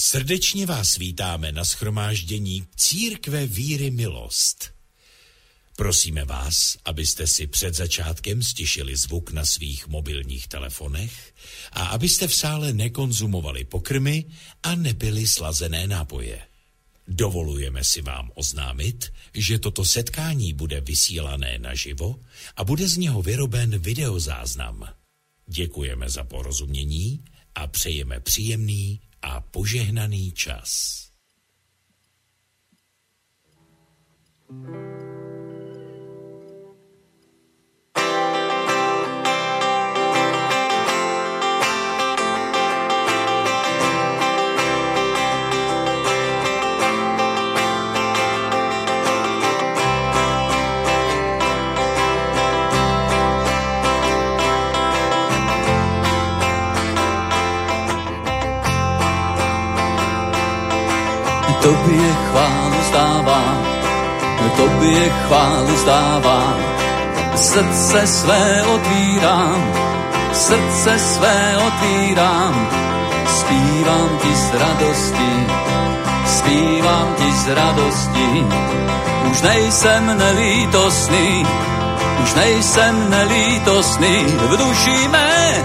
Srdečně vás vítáme na schromáždění Církve víry milost. Prosíme vás, abyste si před začátkem stišili zvuk na svých mobilních telefonech a abyste v sále nekonzumovali pokrmy a nepili slazené nápoje. Dovolujeme si vám oznámit, že toto setkání bude vysílané naživo a bude z něho vyroben videozáznam. Děkujeme za porozumění a přejeme příjemný a požehnaný čas. thank you Tobě chválu zdávám, Tobě chválu zdávám, srdce své otvírám, srdce své otvírám, zpívám ti z radosti, zpívám ti z radosti. Už nejsem nelítosný, už nejsem nelítosný v duši mé,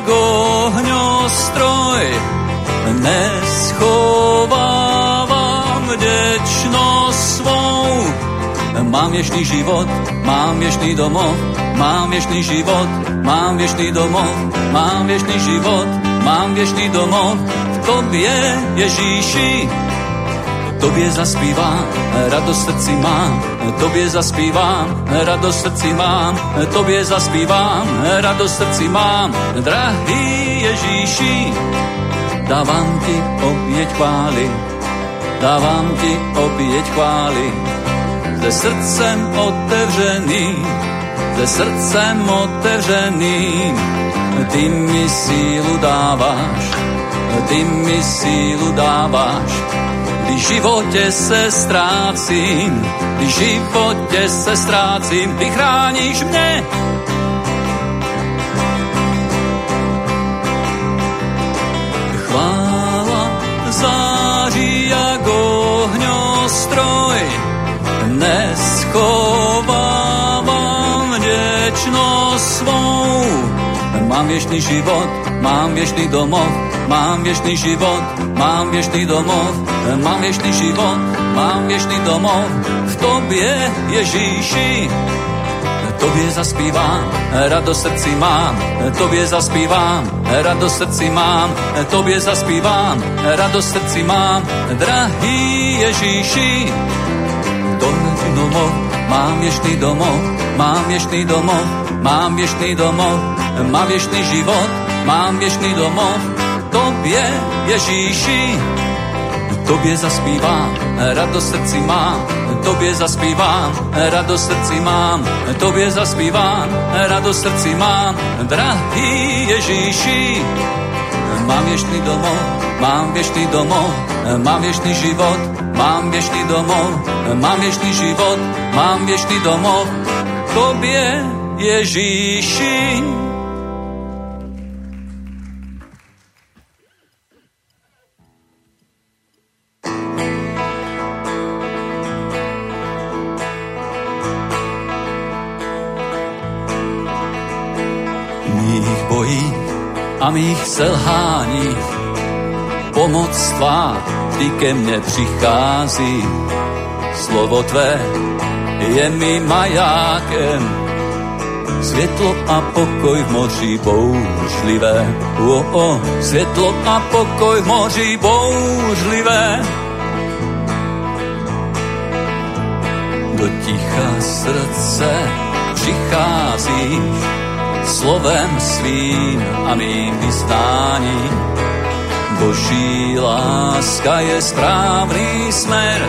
jak ohňostroj, neschovávám vděčnost svou. Mám věčný život, mám věčný domov, mám věčný život, mám věčný domov, mám věčný život, mám věčný domov. V tobě, Ježíši, Tobě zaspívám, radost srdci mám, tobě zaspívám, radost srdci mám, tobě zaspívám, radost srdci mám, drahý Ježíši, dávám ti oběť chvály, dávám ti oběť chvály, se srdcem otevřený, se srdcem otevřený, ty mi sílu dáváš, ty mi sílu dáváš, když životě se ztrácím, když životě se ztrácím, ty chráníš mě. Chvála září jak ohňostroj, neschovávám vděčnost svou. Mám věčný život, mám věčný domov, mám věčný život, mám věčný domov, mám věčný život, mám věčný domov v tobě, Ježíši. Tobě zaspívám, radost srdci mám, tobě zaspívám, radost srdci mám, tobě zaspívám, radost srdci mám, drahý Ježíši. Domov, mám věčný domov, mám věčný domov, mám věčný domov, mám věčný život, mám věčný domov, tobě, Ježíši. Tobě zaspívám, radost srdci mám, tobě zaspívám, radost srdci mám, tobě zaspívám, radost srdci mám, drahý Ježíši. Mám věčný domov, mám věčný domov, mám věčný život, mám věčný domov, mám věčný život, mám věčný domov, tobě Ježíši. a mých selháních. Pomoc tvá ty ke mně přichází, slovo tvé je mi majákem, světlo a pokoj v moři bouřlivé. O, o, světlo a pokoj v moři bouřlivé. Do ticha srdce přicházíš, slovem svým a mým vystáním. Boží láska je správný smer,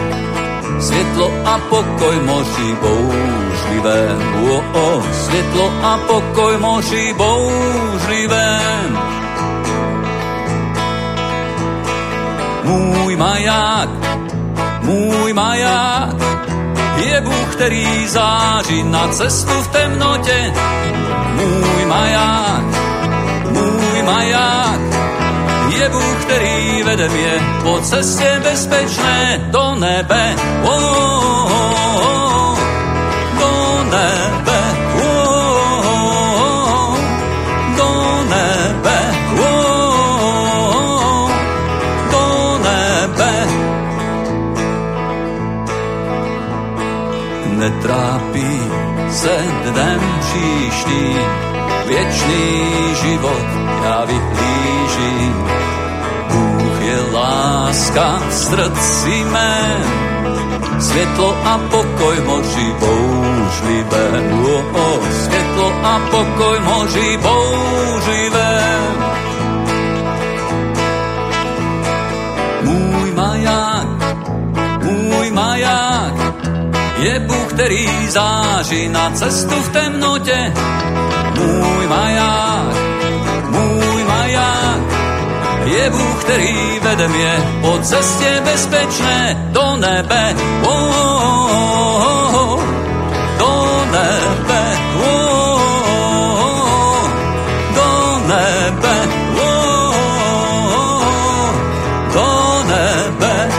světlo a pokoj moři bouřlivé. O, o, světlo a pokoj moři bouřlivé. Můj maják, můj maják, je Bůh, který září na cestu v temnotě. Můj maják, můj maják, je Bůh, který vede mě po cestě bezpečné do nebe. Oh, oh, oh, oh, do nebe. Oh, oh, oh, do nebe. Oh, oh, do nebe. Netrápí se dnem příští, věčný život já vyhlížím láska v srdci mém, světlo a pokoj moři bouřlivé. Oh, oh, světlo a pokoj moři bouřlivé. Můj maják, můj maják, je Bůh, který září na cestu v temnotě. Můj maják, je Bůh, který vede mě po cestě bezpečné do nebe. Oh, oh, oh. Oh, do nebe. Oh, do nebe.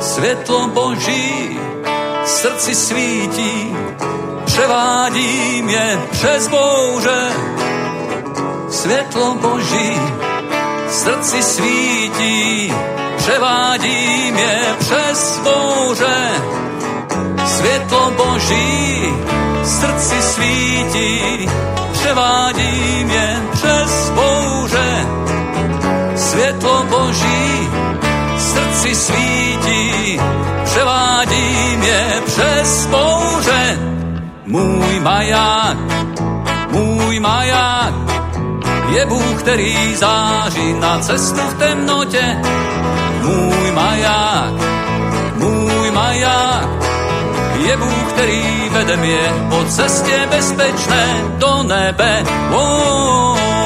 Světlo Boží srdci svítí, převádí mě přes bouře světlo Boží srdci svítí, převádí mě přes bouře. Světlo Boží srdci svítí, převádí mě přes bouře. Světlo Boží srdci svítí, převádí mě přes bouře. Můj maják, můj maják, je Bůh, který září na cestu v temnotě. Můj maják, můj maják, je Bůh, který vede mě po cestě bezpečné do nebe. Oh, oh, oh,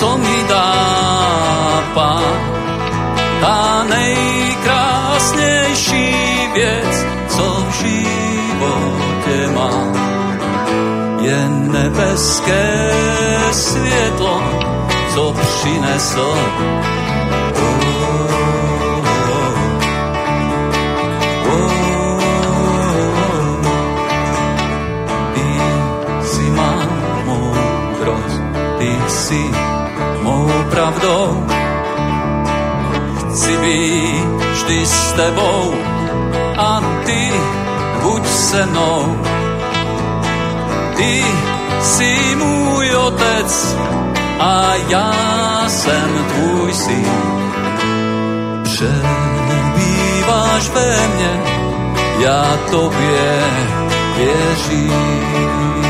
co mi dá pán. Ta nejkrásnější věc, co v životě má, je nebeské světlo, co přinesl vždy, vždy s tebou a ty buď se mnou. Ty jsi můj otec a já jsem tvůj syn. Přebýváš ve mně, já tobě věřím.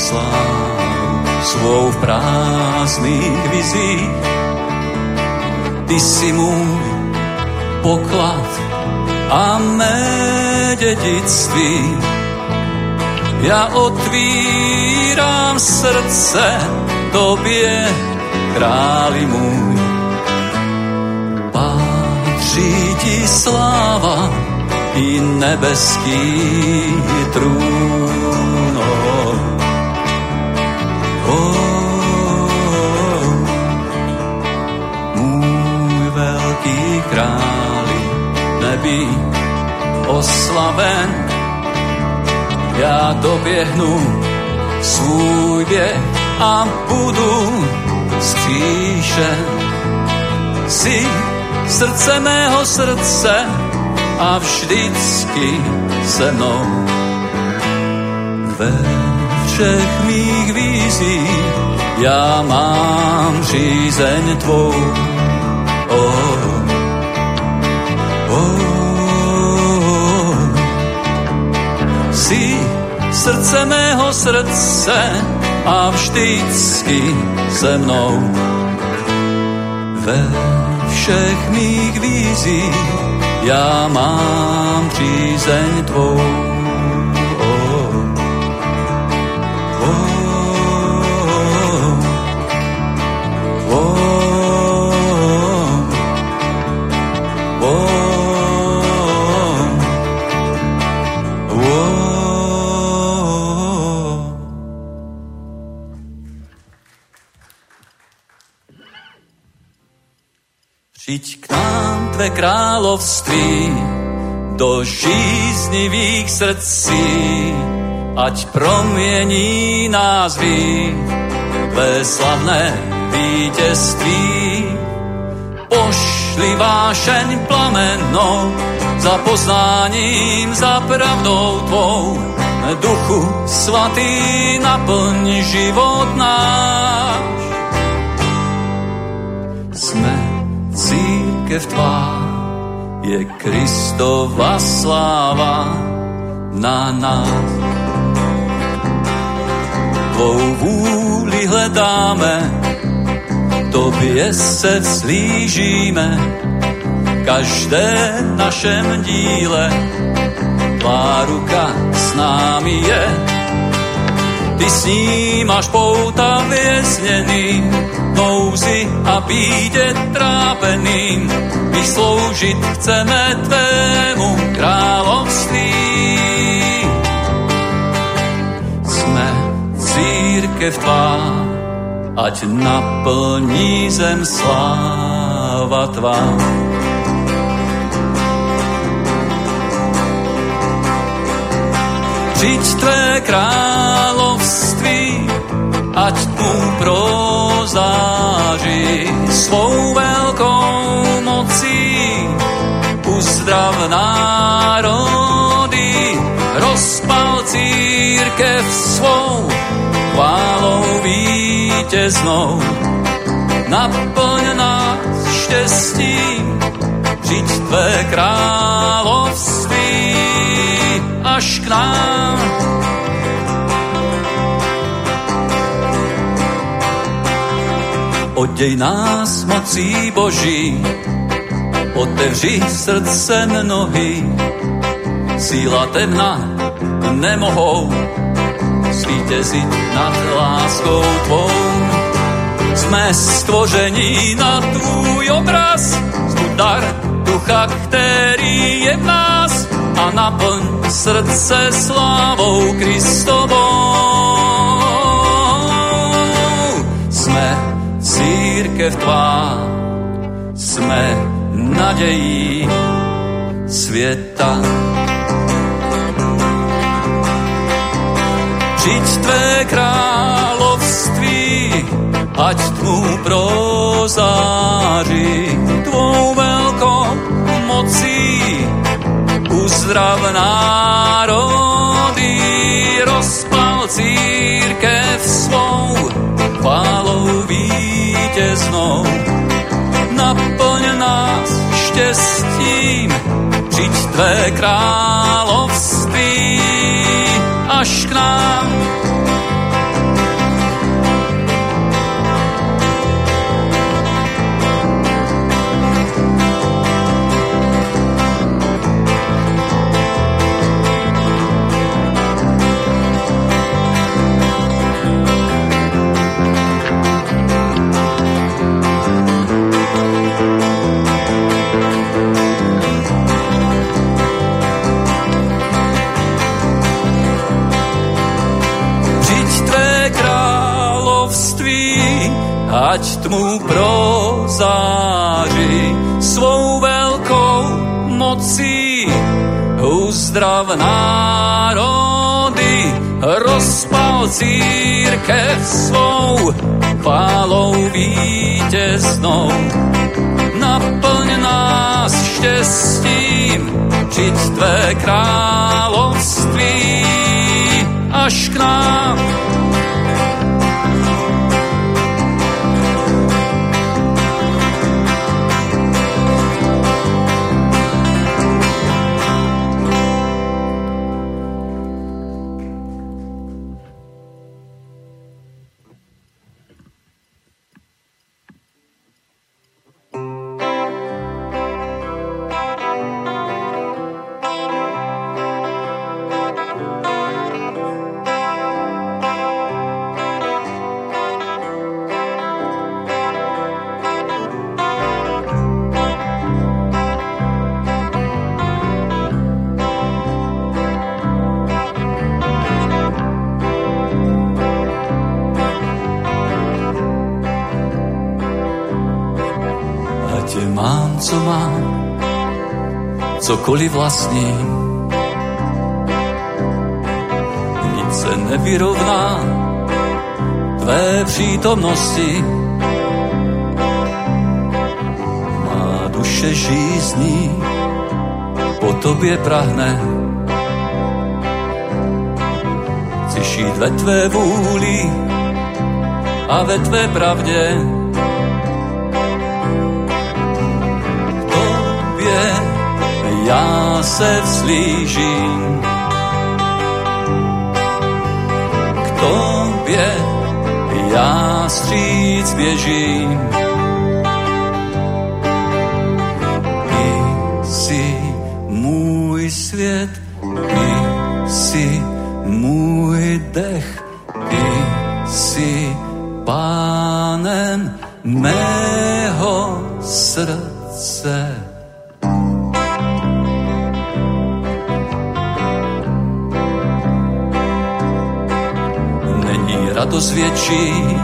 slávu svou v prázdných vizích. Ty si můj poklad a mé dědictví. Já otvírám srdce tobě, králi můj. Patří ti sláva i nebeský trůn. Oh, můj velký králi nebí oslaven, já doběhnu svůj běh a budu skříšen. Si srdce mého srdce a vždycky se mnou. Ve všech mých vízích já mám řízeň tvou. Oh, oh, si srdce mého srdce a vždycky se mnou. Ve všech mých vízích já mám přízeň tvou. Tvé království do žíznivých srdcí, ať promění nás ví tvé slavné vítězství. Pošli vášeň plamenou za poznáním, za pravdou tvou, duchu svatý naplň život náš. Církev tvá je Kristova sláva na nás. Tvou vůli hledáme, tobě se slížíme, každé našem díle, tvá ruka s námi je. Ty s ním máš pouta vězněný, nouzi a bídě trápeným. My sloužit chceme tvému království. Jsme církev tvá, ať naplní zem sláva tvá. Přijď tvé království, ať tu prozáří svou velkou mocí. Uzdrav národy, rozpal církev svou, chválou vítěznou. Naplň nás štěstím, přijď tvé království až k nám Oděj nás mocí Boží, otevři srdce nohy, síla temna nemohou svítězit nad láskou tvou. Jsme stvoření na tvůj obraz, dar ducha, který je v nás a naplň srdce slávou Kristovou. Církev tvá, jsme nadějí světa. Přijď tvé království, ať tmu prozáří tvou velkou mocí. Uzdrav národy, rozpal církev svou, chválou vítěznou. Naplň nás štěstím, přijď tvé království až k nám. Tmu prozáří svou velkou mocí. Uzdrav národy, rozpal církev svou, pálou vítěznou. Naplň nás štěstím, žiť tvé království až k nám cokoliv vlastním. Nic se nevyrovná tvé přítomnosti. Má duše žízní, po tobě prahne. Chci šít ve tvé vůli a ve tvé pravdě já se vzlížím k tobě, já stříc běžím. Větší,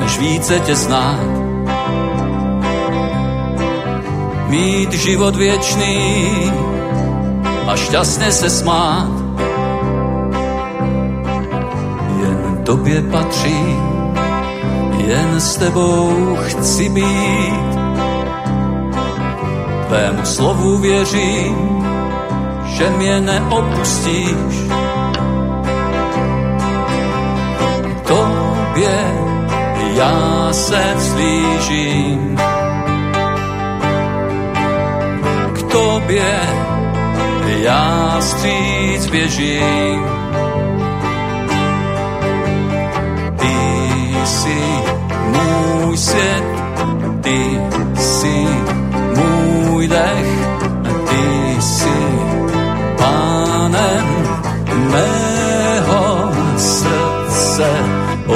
než více tě znát. Mít život věčný a šťastně se smát. Jen tobě patří, jen s tebou chci být. Tvému slovu věřím, že mě neopustíš tobě já se vzlížím. K tobě já stříc běžím. Ty jsi můj svět, ty jsi můj dech,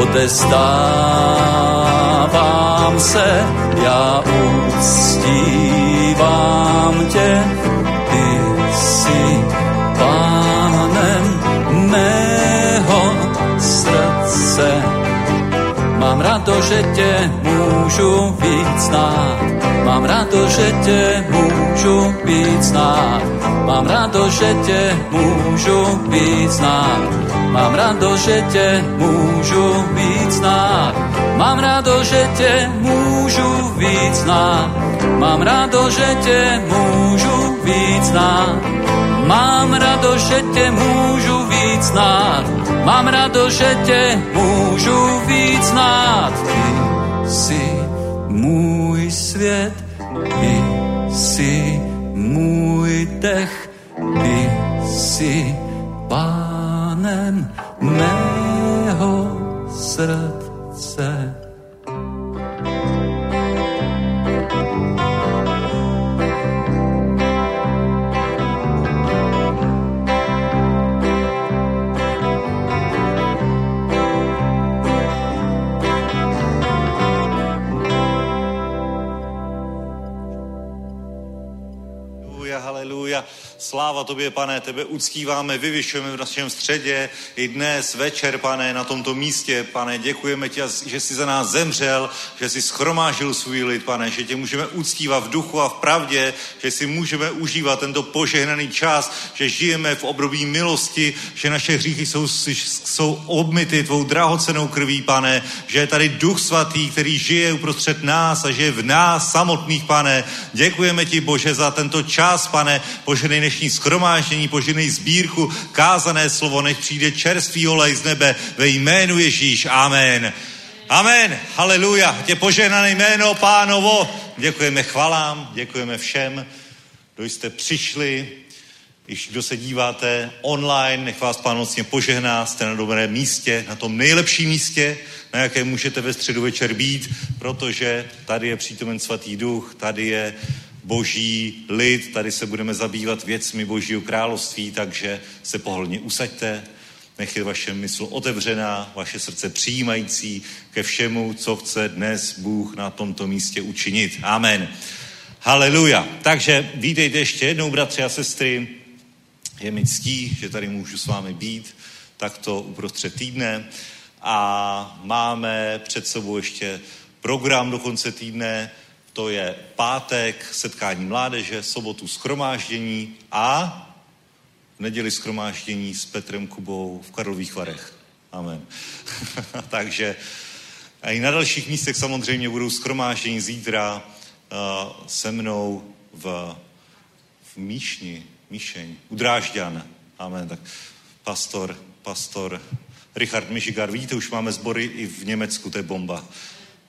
odestávám se, já uctívám tě, rádo, že tě můžu víc znát, mám rádo, že tě můžu víc znát, mám rádo, že tě můžu víc znát. Mám rádo, že tě můžu víc znát. Mám rádo, že tě můžu víc znát. Mám rádo, že tě můžu víc znát. Mám rádo, že tě můžu víc znát. Mám rádo, že tě můžu víc znát. Ty jsi můj svět, ty jsi můj dech, ty jsi pánem mého srdce. Sláva tobě, pane, tebe uctíváme, vyvyšujeme v našem středě i dnes večer, pane, na tomto místě, pane, děkujeme ti, že jsi za nás zemřel, že jsi schromážil svůj lid, pane, že tě můžeme uctívat v duchu a v pravdě, že si můžeme užívat tento požehnaný čas, že žijeme v období milosti, že naše hříchy jsou, jsou obmity tvou drahocenou krví, pane, že je tady duch svatý, který žije uprostřed nás a že je v nás samotných, pane. Děkujeme ti, Bože, za tento čas, pane, poženej dnešní schromáždění, poženej sbírku, kázané slovo, nech přijde čerstvý olej z nebe ve jménu Ježíš. Amen. Amen. Haleluja. Tě poženané jméno pánovo. Děkujeme chvalám, děkujeme všem, kdo jste přišli, když kdo se díváte online, nech vás pán mocně požehná, jste na dobrém místě, na tom nejlepším místě, na jaké můžete ve středu večer být, protože tady je přítomen svatý duch, tady je boží lid, tady se budeme zabývat věcmi božího království, takže se pohodlně usaďte, nech je vaše mysl otevřená, vaše srdce přijímající ke všemu, co chce dnes Bůh na tomto místě učinit. Amen. Haleluja. Takže vítejte ještě jednou, bratři a sestry. Je mi ctí, že tady můžu s vámi být takto uprostřed týdne a máme před sebou ještě program do konce týdne, to je pátek setkání mládeže, sobotu schromáždění a v neděli schromáždění s Petrem Kubou v Karlových Varech. Amen. Takže a i na dalších místech samozřejmě budou schromáždění zítra uh, se mnou v, v Míšni, Míšeň, u Drážďan. Amen. Tak pastor, pastor Richard Michigar, vidíte, už máme sbory i v Německu, to je bomba.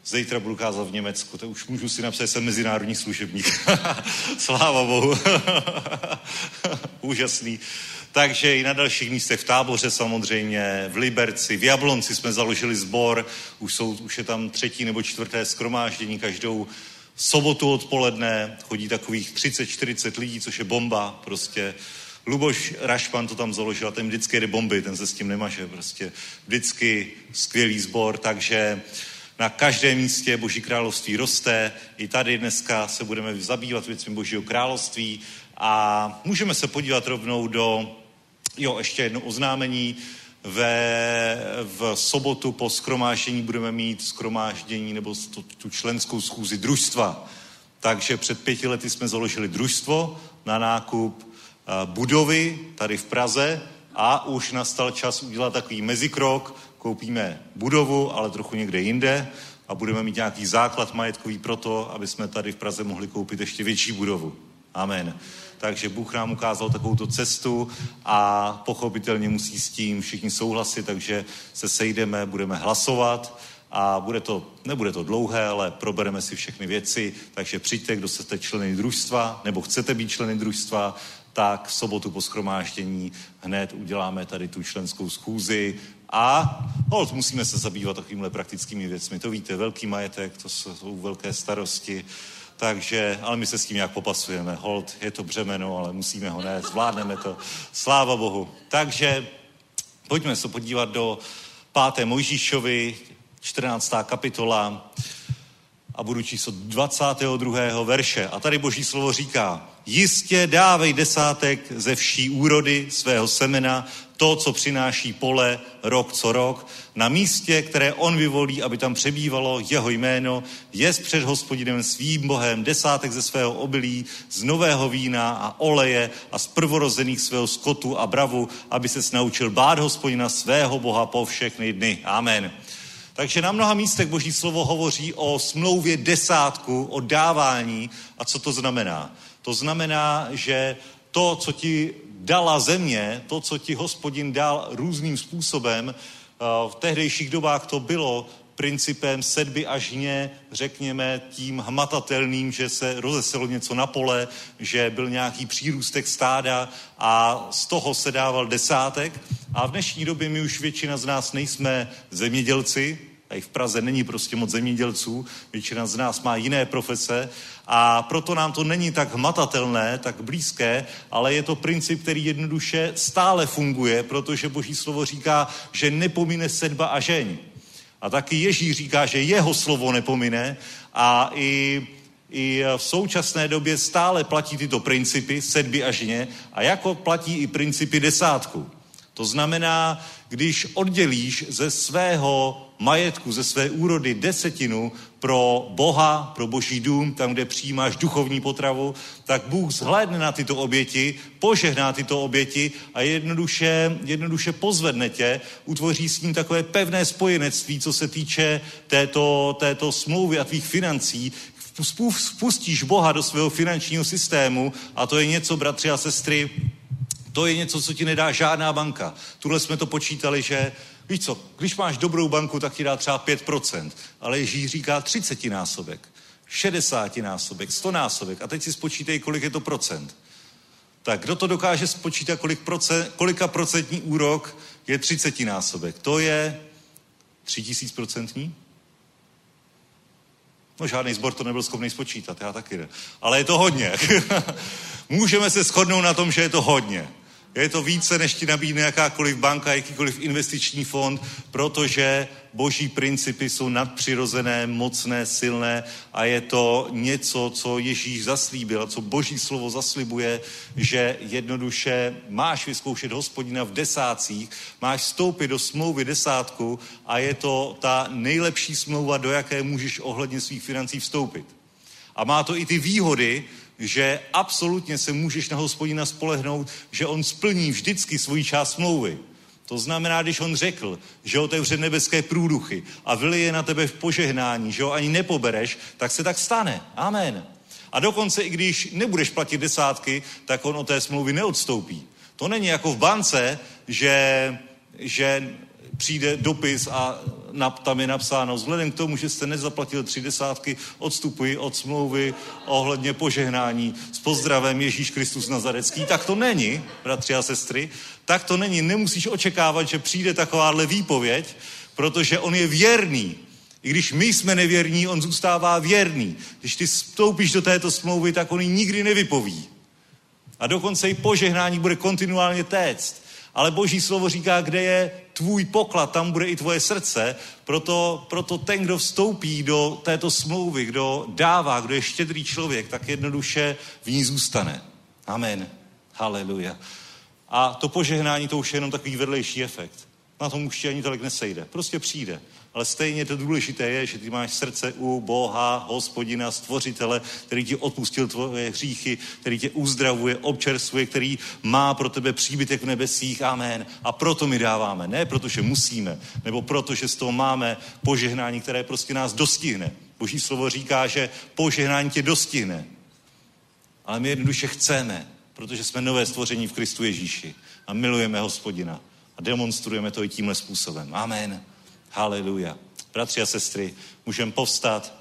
Zítra budu kázat v Německu, to už můžu si napsat, jsem mezinárodní služebník. Sláva Bohu. Úžasný. Takže i na dalších místech v táboře samozřejmě, v Liberci, v Jablonci jsme založili sbor, už, jsou, už je tam třetí nebo čtvrté skromáždění každou sobotu odpoledne, chodí takových 30-40 lidí, což je bomba, prostě Luboš Rašpan to tam založil a ten vždycky jde bomby, ten se s tím nemaže, prostě vždycky skvělý sbor, takže na každém místě Boží království roste. I tady dneska se budeme zabývat věcmi Božího království a můžeme se podívat rovnou do, jo, ještě jedno oznámení. Ve, v sobotu po skromáždění budeme mít skromáždění nebo tu, tu členskou schůzi družstva. Takže před pěti lety jsme založili družstvo na nákup uh, budovy tady v Praze a už nastal čas udělat takový mezikrok, koupíme budovu, ale trochu někde jinde a budeme mít nějaký základ majetkový pro to, aby jsme tady v Praze mohli koupit ještě větší budovu. Amen. Takže Bůh nám ukázal takovouto cestu a pochopitelně musí s tím všichni souhlasit, takže se sejdeme, budeme hlasovat a bude to, nebude to dlouhé, ale probereme si všechny věci, takže přijďte, kdo jste členy družstva, nebo chcete být členy družstva, tak v sobotu po schromáždění hned uděláme tady tu členskou schůzi a hold, musíme se zabývat takovýmhle praktickými věcmi. To víte, velký majetek, to jsou velké starosti, takže, ale my se s tím nějak popasujeme. Hold, je to břemeno, ale musíme ho nést, zvládneme to. Sláva Bohu. Takže pojďme se podívat do páté Mojžíšovi, 14. kapitola a budu číslo 22. verše. A tady boží slovo říká, jistě dávej desátek ze vší úrody svého semena, to, co přináší pole rok co rok, na místě, které on vyvolí, aby tam přebývalo jeho jméno, jest před hospodinem svým bohem desátek ze svého obilí, z nového vína a oleje a z prvorozených svého skotu a bravu, aby se naučil bát hospodina svého boha po všechny dny. Amen. Takže na mnoha místech Boží slovo hovoří o smlouvě desátku, o dávání. A co to znamená? To znamená, že to, co ti dala země, to, co ti hospodin dal různým způsobem, eh, v tehdejších dobách to bylo principem sedby a žně, řekněme, tím hmatatelným, že se rozeselo něco na pole, že byl nějaký přírůstek stáda a z toho se dával desátek. A v dnešní době my už většina z nás nejsme zemědělci, Tady v Praze není prostě moc zemědělců, většina z nás má jiné profese a proto nám to není tak hmatatelné, tak blízké, ale je to princip, který jednoduše stále funguje, protože Boží slovo říká, že nepomine sedba a žeň. A taky Ježíš říká, že jeho slovo nepomine a i i v současné době stále platí tyto principy sedby a žně a jako platí i principy desátku. To znamená, když oddělíš ze svého majetku, ze své úrody desetinu pro Boha, pro Boží dům, tam, kde přijímáš duchovní potravu, tak Bůh zhlédne na tyto oběti, požehná tyto oběti a jednoduše, jednoduše pozvedne tě, utvoří s ním takové pevné spojenectví, co se týče této, této smlouvy a tvých financí, spustíš Boha do svého finančního systému a to je něco, bratři a sestry, to je něco, co ti nedá žádná banka. Tuhle jsme to počítali, že víš co, když máš dobrou banku, tak ti dá třeba 5%, ale Ježíš říká 30 násobek, 60 násobek, 100 násobek a teď si spočítej, kolik je to procent. Tak kdo to dokáže spočítat, kolik procent, kolika procentní úrok je 30 násobek? To je 3000 procentní? No žádný zbor to nebyl schopný spočítat, já taky ne. Ale je to hodně. Můžeme se shodnout na tom, že je to hodně. Je to více, než ti nabídne jakákoliv banka, jakýkoliv investiční fond, protože boží principy jsou nadpřirozené, mocné, silné a je to něco, co Ježíš zaslíbil, co boží slovo zaslibuje, že jednoduše máš vyzkoušet hospodina v desácích, máš vstoupit do smlouvy desátku a je to ta nejlepší smlouva, do jaké můžeš ohledně svých financí vstoupit. A má to i ty výhody, že absolutně se můžeš na hospodina spolehnout, že on splní vždycky svoji část smlouvy. To znamená, když on řekl, že otevře nebeské průduchy a vylije na tebe v požehnání, že ho ani nepobereš, tak se tak stane. Amen. A dokonce i když nebudeš platit desátky, tak on od té smlouvy neodstoupí. To není jako v bance, že, že přijde dopis a tam je napsáno, vzhledem k tomu, že jste nezaplatil tři desátky, odstupuji od smlouvy ohledně požehnání s pozdravem Ježíš Kristus Nazarecký. Tak to není, bratři a sestry, tak to není. Nemusíš očekávat, že přijde takováhle výpověď, protože on je věrný. I když my jsme nevěrní, on zůstává věrný. Když ty vstoupíš do této smlouvy, tak on ji nikdy nevypoví. A dokonce i požehnání bude kontinuálně téct. Ale Boží slovo říká, kde je tvůj poklad, tam bude i tvoje srdce. Proto, proto ten, kdo vstoupí do této smlouvy, kdo dává, kdo je štědrý člověk, tak jednoduše v ní zůstane. Amen. Haleluja. A to požehnání, to už je jenom takový vedlejší efekt. Na tom už ti ani tolik nesejde. Prostě přijde ale stejně to důležité je, že ty máš srdce u Boha, hospodina, stvořitele, který ti odpustil tvoje hříchy, který tě uzdravuje, občerstvuje, který má pro tebe příbytek v nebesích. Amen. A proto my dáváme. Ne protože musíme, nebo protože z toho máme požehnání, které prostě nás dostihne. Boží slovo říká, že požehnání tě dostihne. Ale my jednoduše chceme, protože jsme nové stvoření v Kristu Ježíši a milujeme hospodina a demonstrujeme to i tímhle způsobem. Amen. Haleluja. Bratři a sestry, můžeme povstat.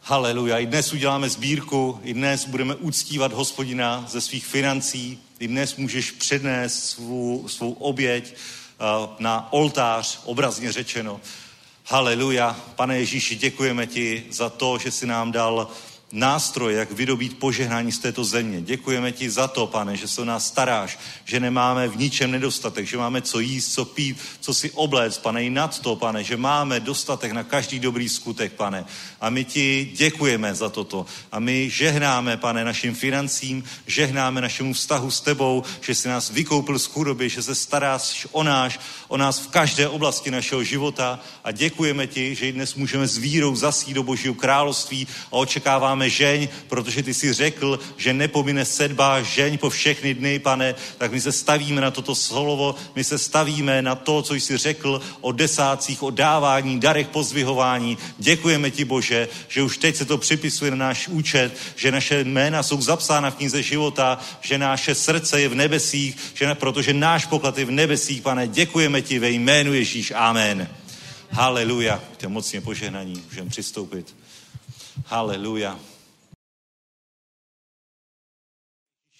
Haleluja. I dnes uděláme sbírku, i dnes budeme uctívat hospodina ze svých financí, i dnes můžeš přednést svou, svou oběť uh, na oltář, obrazně řečeno. Haleluja. Pane Ježíši, děkujeme ti za to, že jsi nám dal nástroj, jak vydobít požehnání z této země. Děkujeme ti za to, pane, že se o nás staráš, že nemáme v ničem nedostatek, že máme co jíst, co pít, co si obléct, pane, i nad to, pane, že máme dostatek na každý dobrý skutek, pane. A my ti děkujeme za toto. A my žehnáme, pane, našim financím, žehnáme našemu vztahu s tebou, že jsi nás vykoupil z chudoby, že se staráš o náš, o nás v každé oblasti našeho života. A děkujeme ti, že dnes můžeme s vírou zasít do Božího království a očekáváme voláme žeň, protože ty si řekl, že nepomine sedba žeň po všechny dny, pane, tak my se stavíme na toto slovo, my se stavíme na to, co jsi řekl o desácích, o dávání, darech pozvihování. Děkujeme ti, Bože, že už teď se to připisuje na náš účet, že naše jména jsou zapsána v knize života, že naše srdce je v nebesích, že, protože náš poklad je v nebesích, pane, děkujeme ti ve jménu Ježíš. Amen. Haleluja. To je mocně požehnaní. Můžeme přistoupit. Haleluja.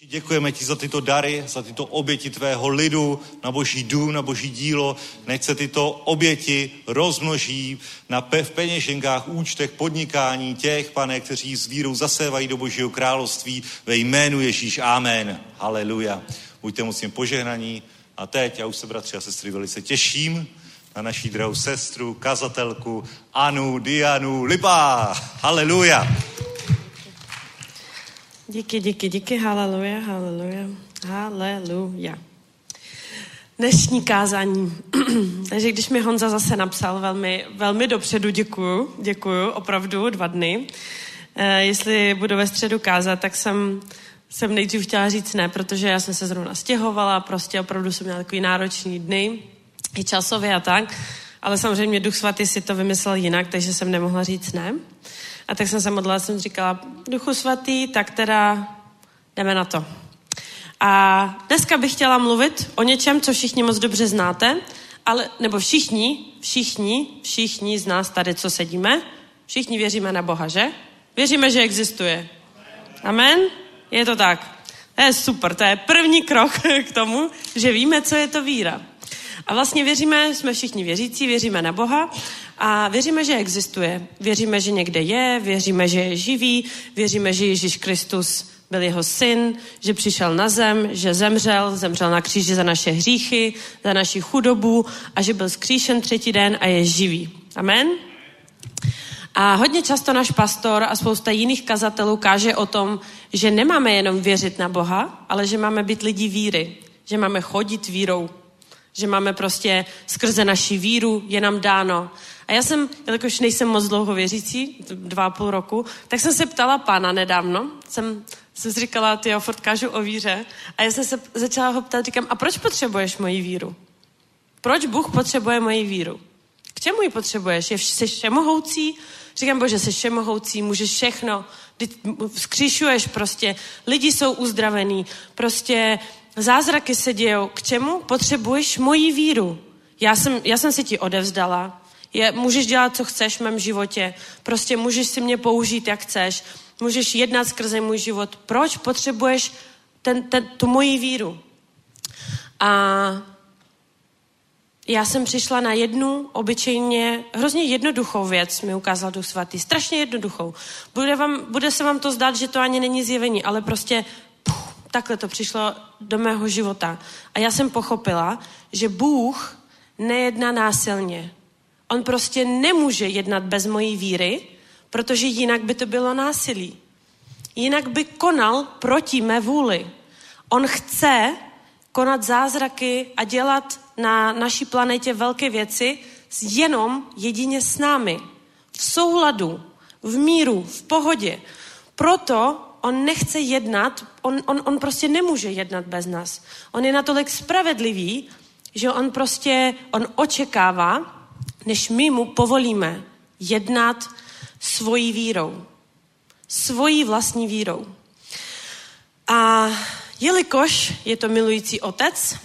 Děkujeme ti za tyto dary, za tyto oběti tvého lidu, na boží dům, na boží dílo. Nech se tyto oběti rozmnoží na pe- v peněženkách, účtech, podnikání těch, pane, kteří s vírou zasévají do božího království ve jménu Ježíš. Amen. Haleluja. Buďte mocně požehnaní. A teď, já už se, bratři a sestry, velice těším na naší drahou sestru, kazatelku Anu Dianu Lipa. Haleluja. Díky, díky, díky, haleluja, haleluja, haleluja. Dnešní kázání. Takže když mi Honza zase napsal velmi, velmi dopředu, děkuju, děkuju, opravdu, dva dny. E, jestli budu ve středu kázat, tak jsem, jsem nejdřív chtěla říct ne, protože já jsem se zrovna stěhovala, prostě opravdu jsem měla takový náročný dny, i časově a tak, ale samozřejmě Duch Svatý si to vymyslel jinak, takže jsem nemohla říct ne. A tak jsem se modlila, jsem říkala, Duchu Svatý, tak teda jdeme na to. A dneska bych chtěla mluvit o něčem, co všichni moc dobře znáte, ale, nebo všichni, všichni, všichni z nás tady, co sedíme, všichni věříme na Boha, že? Věříme, že existuje. Amen? Je to tak. To je super, to je první krok k tomu, že víme, co je to víra. A vlastně věříme, jsme všichni věřící, věříme na Boha a věříme, že existuje. Věříme, že někde je, věříme, že je živý, věříme, že Ježíš Kristus byl jeho syn, že přišel na zem, že zemřel, zemřel na kříži za naše hříchy, za naši chudobu a že byl skříšen třetí den a je živý. Amen? A hodně často náš pastor a spousta jiných kazatelů káže o tom, že nemáme jenom věřit na Boha, ale že máme být lidi víry, že máme chodit vírou, že máme prostě skrze naši víru, je nám dáno. A já jsem, jelikož nejsem moc dlouho věřící, dva a půl roku, tak jsem se ptala pána nedávno, jsem, jsem si říkala, ty jo, furt kážu o víře, a já jsem se začala ho ptat, říkám, a proč potřebuješ moji víru? Proč Bůh potřebuje moji víru? K čemu ji potřebuješ? Je, jsi všemohoucí? Říkám, bože, jsi všemohoucí, můžeš všechno, skříšuješ prostě, lidi jsou uzdravení, prostě Zázraky se dějou. K čemu? Potřebuješ moji víru. Já jsem, já jsem si ti odevzdala. Je, můžeš dělat, co chceš v mém životě. Prostě můžeš si mě použít, jak chceš. Můžeš jednat skrze můj život. Proč potřebuješ ten, ten, tu moji víru? A já jsem přišla na jednu obyčejně, hrozně jednoduchou věc, mi ukázal Duch Svatý. Strašně jednoduchou. Bude, vám, bude se vám to zdát, že to ani není zjevení, ale prostě takhle to přišlo do mého života. A já jsem pochopila, že Bůh nejedná násilně. On prostě nemůže jednat bez mojí víry, protože jinak by to bylo násilí. Jinak by konal proti mé vůli. On chce konat zázraky a dělat na naší planetě velké věci jenom jedině s námi. V souladu, v míru, v pohodě. Proto on nechce jednat, on, on, on prostě nemůže jednat bez nás. On je natolik spravedlivý, že on prostě, on očekává, než my mu povolíme jednat svojí vírou. Svojí vlastní vírou. A jelikož je to milující otec,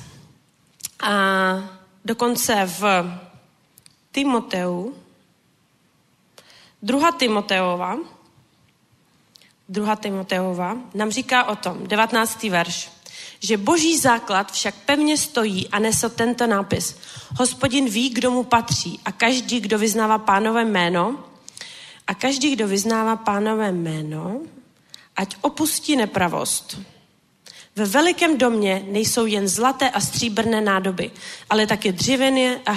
a dokonce v Timoteu, druhá Timoteova, 2. Timoteova, nám říká o tom, 19. verš, že boží základ však pevně stojí a nese tento nápis. Hospodin ví, kdo mu patří a každý, kdo vyznává pánové jméno, a každý, kdo vyznává pánové jméno, ať opustí nepravost. Ve velikém domě nejsou jen zlaté a stříbrné nádoby, ale také dřevěné a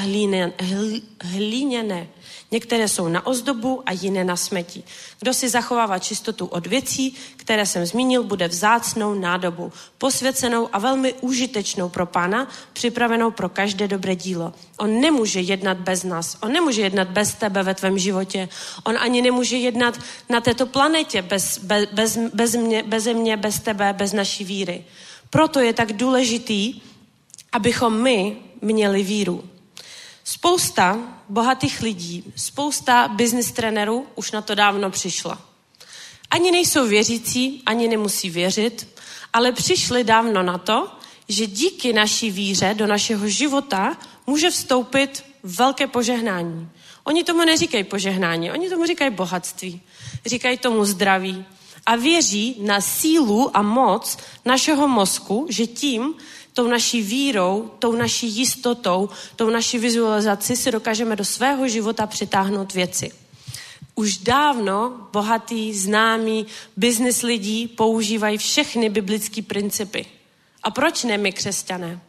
hlíněné. Některé jsou na ozdobu a jiné na smetí. Kdo si zachovává čistotu od věcí, které jsem zmínil, bude vzácnou nádobu, posvěcenou a velmi užitečnou pro pána, připravenou pro každé dobré dílo. On nemůže jednat bez nás, on nemůže jednat bez tebe ve tvém životě, on ani nemůže jednat na této planetě bez, bez, bez, bez, mě, bez mě, bez tebe, bez naší víry. Proto je tak důležitý, abychom my měli víru. Spousta bohatých lidí, spousta business trenerů už na to dávno přišla. Ani nejsou věřící, ani nemusí věřit, ale přišli dávno na to, že díky naší víře do našeho života může vstoupit velké požehnání. Oni tomu neříkají požehnání, oni tomu říkají bohatství, říkají tomu zdraví a věří na sílu a moc našeho mozku, že tím tou naší vírou, tou naší jistotou, tou naší vizualizaci si dokážeme do svého života přitáhnout věci. Už dávno bohatý, známý business lidí používají všechny biblické principy. A proč ne my, křesťané?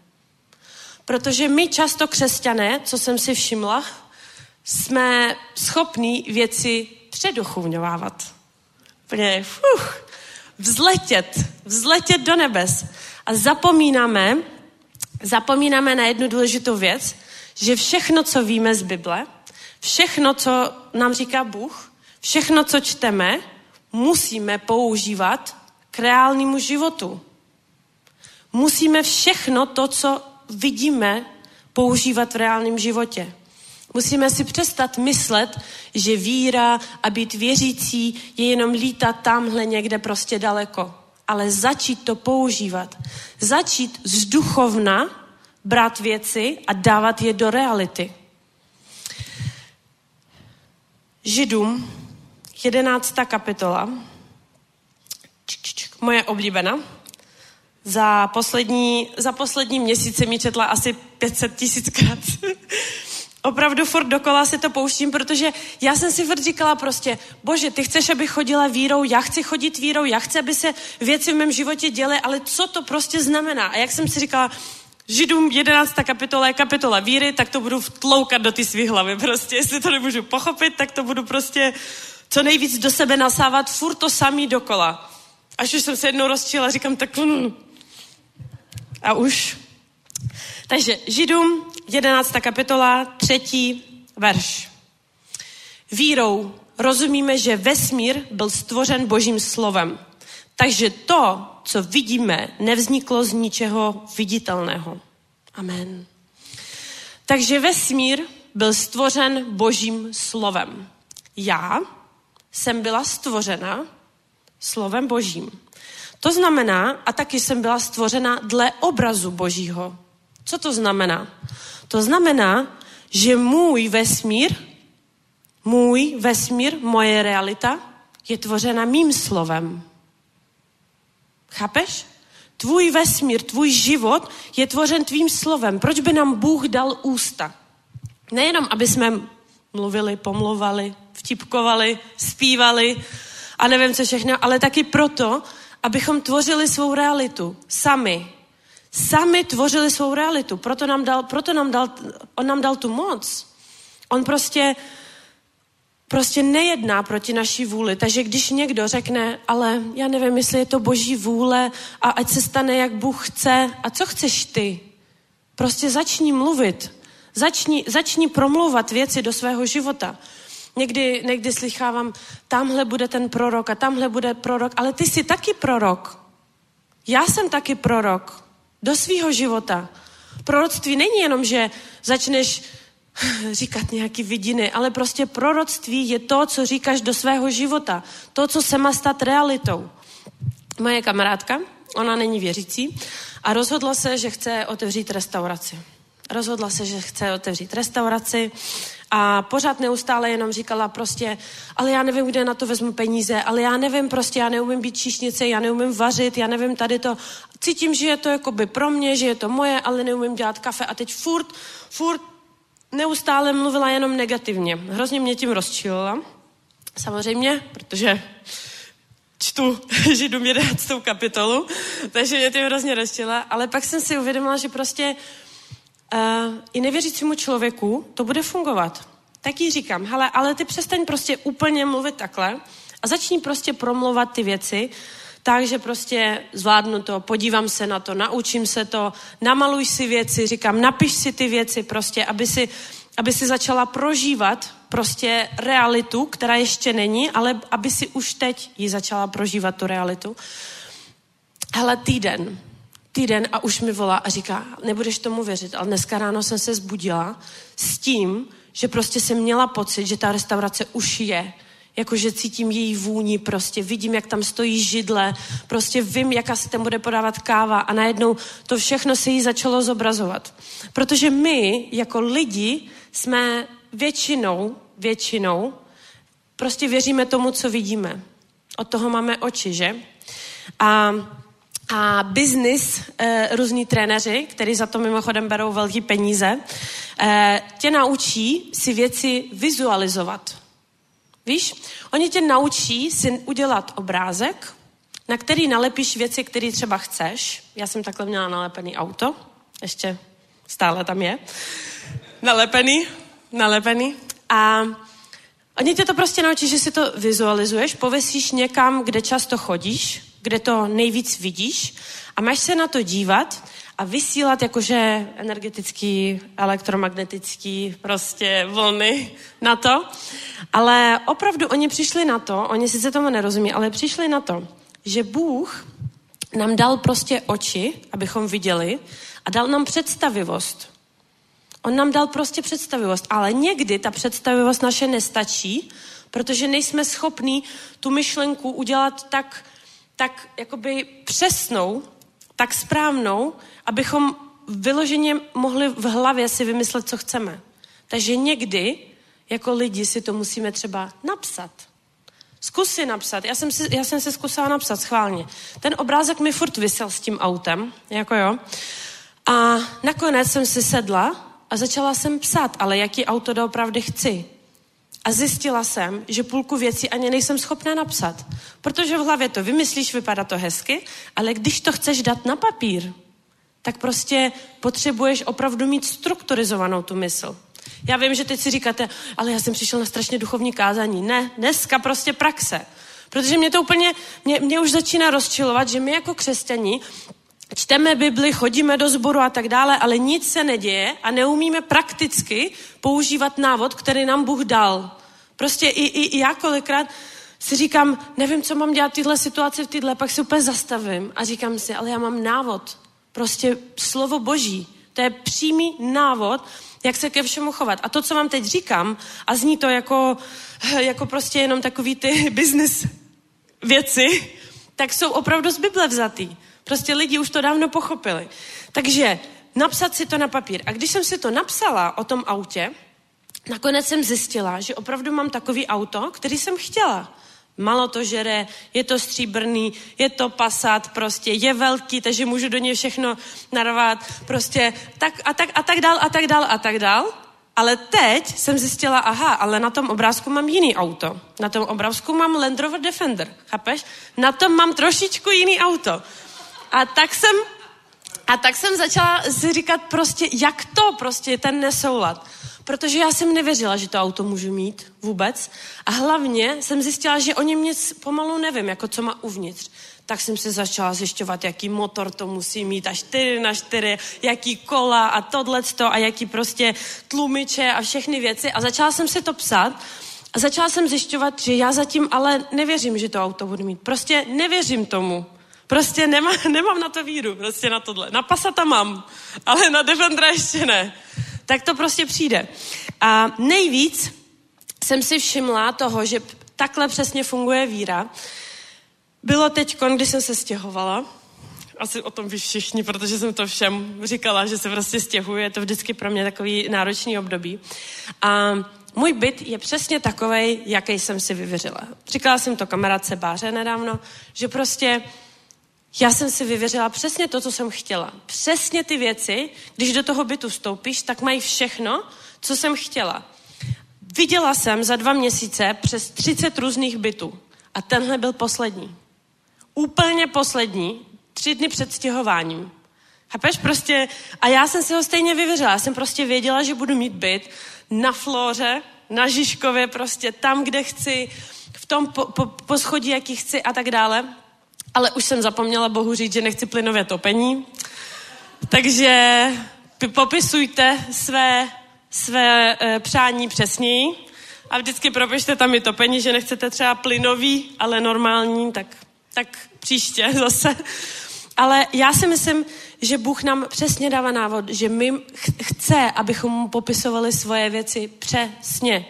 Protože my často křesťané, co jsem si všimla, jsme schopní věci předuchovňovávat. Úplně, fuh, vzletět, vzletět do nebes. A zapomínáme, zapomínáme na jednu důležitou věc, že všechno, co víme z Bible, všechno, co nám říká Bůh, všechno, co čteme, musíme používat k reálnému životu. Musíme všechno to, co vidíme, používat v reálném životě. Musíme si přestat myslet, že víra a být věřící je jenom lítat tamhle někde prostě daleko. Ale začít to používat. Začít z duchovna brát věci a dávat je do reality. Židům, jedenáctá kapitola, moje oblíbená. Za poslední, za poslední měsíc jsem ji četla asi 500 tisíckrát. Opravdu furt dokola si to pouštím, protože já jsem si furt říkala prostě, bože, ty chceš, aby chodila vírou, já chci chodit vírou, já chci, aby se věci v mém životě děly, ale co to prostě znamená? A jak jsem si říkala, Židům 11. kapitola je kapitola víry, tak to budu vtloukat do ty svý hlavy. Prostě, jestli to nemůžu pochopit, tak to budu prostě co nejvíc do sebe nasávat furt to samý dokola. Až už jsem se jednou rozčila, říkám, tak mm. A už. Takže Židům 11. kapitola, třetí verš. Vírou rozumíme, že vesmír byl stvořen božím slovem. Takže to, co vidíme, nevzniklo z ničeho viditelného. Amen. Takže vesmír byl stvořen božím slovem. Já jsem byla stvořena slovem božím. To znamená, a taky jsem byla stvořena dle obrazu božího. Co to znamená? To znamená, že můj vesmír, můj vesmír, moje realita je tvořena mým slovem. Chápeš? Tvůj vesmír, tvůj život je tvořen tvým slovem. Proč by nám Bůh dal ústa? Nejenom, aby jsme mluvili, pomluvali, vtipkovali, zpívali a nevím co všechno, ale taky proto, abychom tvořili svou realitu sami. Sami tvořili svou realitu. Proto nám dal, proto nám dal, on nám dal tu moc. On prostě prostě nejedná proti naší vůli. Takže když někdo řekne, ale já nevím, jestli je to boží vůle a ať se stane, jak Bůh chce, a co chceš ty? Prostě začni mluvit. Začni, začni promlouvat věci do svého života. Někdy, někdy slychávám, tamhle bude ten prorok a tamhle bude prorok, ale ty jsi taky prorok. Já jsem taky prorok. Do svého života. Proroctví není jenom, že začneš říkat nějaký vidiny, ale prostě proroctví je to, co říkáš do svého života. To, co se má stát realitou. Moje kamarádka, ona není věřící a rozhodla se, že chce otevřít restauraci. Rozhodla se, že chce otevřít restauraci a pořád neustále jenom říkala prostě, ale já nevím, kde na to vezmu peníze, ale já nevím prostě, já neumím být číšnice, já neumím vařit, já nevím tady to. Cítím, že je to jakoby pro mě, že je to moje, ale neumím dělat kafe a teď furt, furt neustále mluvila jenom negativně. Hrozně mě tím rozčilila. Samozřejmě, protože čtu Židům 11. kapitolu, takže mě tím hrozně rozčila, ale pak jsem si uvědomila, že prostě uh, i nevěřícímu člověku to bude fungovat. Tak jí říkám, hele, ale ty přestaň prostě úplně mluvit takhle a začni prostě promluvat ty věci, takže prostě zvládnu to, podívám se na to, naučím se to, namaluj si věci, říkám, napiš si ty věci prostě, aby si, aby si začala prožívat prostě realitu, která ještě není, ale aby si už teď ji začala prožívat tu realitu. Hele, týden, týden a už mi volá a říká, nebudeš tomu věřit, ale dneska ráno jsem se zbudila s tím, že prostě jsem měla pocit, že ta restaurace už je, jakože cítím její vůni, prostě vidím, jak tam stojí židle, prostě vím, jaká se tam bude podávat káva a najednou to všechno se jí začalo zobrazovat. Protože my, jako lidi, jsme většinou, většinou, prostě věříme tomu, co vidíme. Od toho máme oči, že? A a business, e, různí trenéři, kteří za to mimochodem berou velké peníze, e, tě naučí si věci vizualizovat. Víš, oni tě naučí si udělat obrázek, na který nalepíš věci, které třeba chceš. Já jsem takhle měla nalepený auto, ještě stále tam je, nalepený, nalepený. A oni tě to prostě naučí, že si to vizualizuješ, pověsíš někam, kde často chodíš, kde to nejvíc vidíš a máš se na to dívat a vysílat jakože energetický, elektromagnetický prostě vlny na to. Ale opravdu oni přišli na to, oni sice tomu nerozumí, ale přišli na to, že Bůh nám dal prostě oči, abychom viděli a dal nám představivost. On nám dal prostě představivost, ale někdy ta představivost naše nestačí, protože nejsme schopní tu myšlenku udělat tak, tak jakoby přesnou, tak správnou, abychom vyloženě mohli v hlavě si vymyslet, co chceme. Takže někdy jako lidi si to musíme třeba napsat. Zkus si napsat. Já jsem, si, já jsem se zkusila napsat schválně. Ten obrázek mi furt vysel s tím autem, jako jo. A nakonec jsem si sedla a začala jsem psát, ale jaký auto doopravdy chci. A zjistila jsem, že půlku věcí ani nejsem schopná napsat. Protože v hlavě to vymyslíš, vypadá to hezky, ale když to chceš dát na papír, tak prostě potřebuješ opravdu mít strukturizovanou tu mysl. Já vím, že teď si říkáte, ale já jsem přišel na strašně duchovní kázání. Ne, dneska prostě praxe. Protože mě to úplně, mě, mě už začíná rozčilovat, že my jako křesťani čteme Bibli, chodíme do sboru a tak dále, ale nic se neděje a neumíme prakticky používat návod, který nám Bůh dal. Prostě i, i, i já kolikrát si říkám, nevím, co mám dělat v této situaci, v této, pak si úplně zastavím a říkám si, ale já mám návod. Prostě slovo boží. To je přímý návod, jak se ke všemu chovat. A to, co vám teď říkám, a zní to jako, jako prostě jenom takový ty business věci, tak jsou opravdu z Bible vzatý. Prostě lidi už to dávno pochopili. Takže napsat si to na papír. A když jsem si to napsala o tom autě, nakonec jsem zjistila, že opravdu mám takový auto, který jsem chtěla. Malo to žere, je to stříbrný, je to pasat, prostě je velký, takže můžu do něj všechno narvat, prostě tak a tak a tak dál a tak dál a tak dál. Ale teď jsem zjistila, aha, ale na tom obrázku mám jiný auto. Na tom obrázku mám Land Rover Defender, chápeš? Na tom mám trošičku jiný auto. A tak jsem, a tak jsem začala si říkat prostě, jak to prostě, ten nesoulad. Protože já jsem nevěřila, že to auto můžu mít vůbec. A hlavně jsem zjistila, že o něm nic pomalu nevím, jako co má uvnitř. Tak jsem se začala zjišťovat, jaký motor to musí mít, a 4 na 4 jaký kola a tohleto a jaký prostě tlumiče a všechny věci. A začala jsem si to psát a začala jsem zjišťovat, že já zatím ale nevěřím, že to auto budu mít. Prostě nevěřím tomu. Prostě nemá, nemám na to víru, prostě na tohle. Na Passata mám, ale na Defendera ještě ne. Tak to prostě přijde. A nejvíc jsem si všimla toho, že takhle přesně funguje víra. Bylo teď, když jsem se stěhovala, asi o tom víš všichni, protože jsem to všem říkala, že se prostě stěhuje, je to vždycky pro mě takový náročný období. A můj byt je přesně takový, jaký jsem si vyvěřila. Říkala jsem to kamarádce Báře nedávno, že prostě já jsem si vyvěřila přesně to, co jsem chtěla. Přesně ty věci, když do toho bytu vstoupíš, tak mají všechno, co jsem chtěla. Viděla jsem za dva měsíce přes 30 různých bytů. A tenhle byl poslední. Úplně poslední, tři dny před stěhováním. Chápeš? Prostě, a já jsem si ho stejně vyvěřila. Já jsem prostě věděla, že budu mít byt na Flóře, na Žižkově, prostě tam, kde chci, v tom po, po, poschodí, jaký chci a tak dále. Ale už jsem zapomněla Bohu říct, že nechci plynové topení. Takže popisujte své, své e, přání přesněji a vždycky propište tam i topení, že nechcete třeba plynový, ale normální, tak, tak příště zase. Ale já si myslím, že Bůh nám přesně dává návod, že my chce, abychom mu popisovali svoje věci přesně.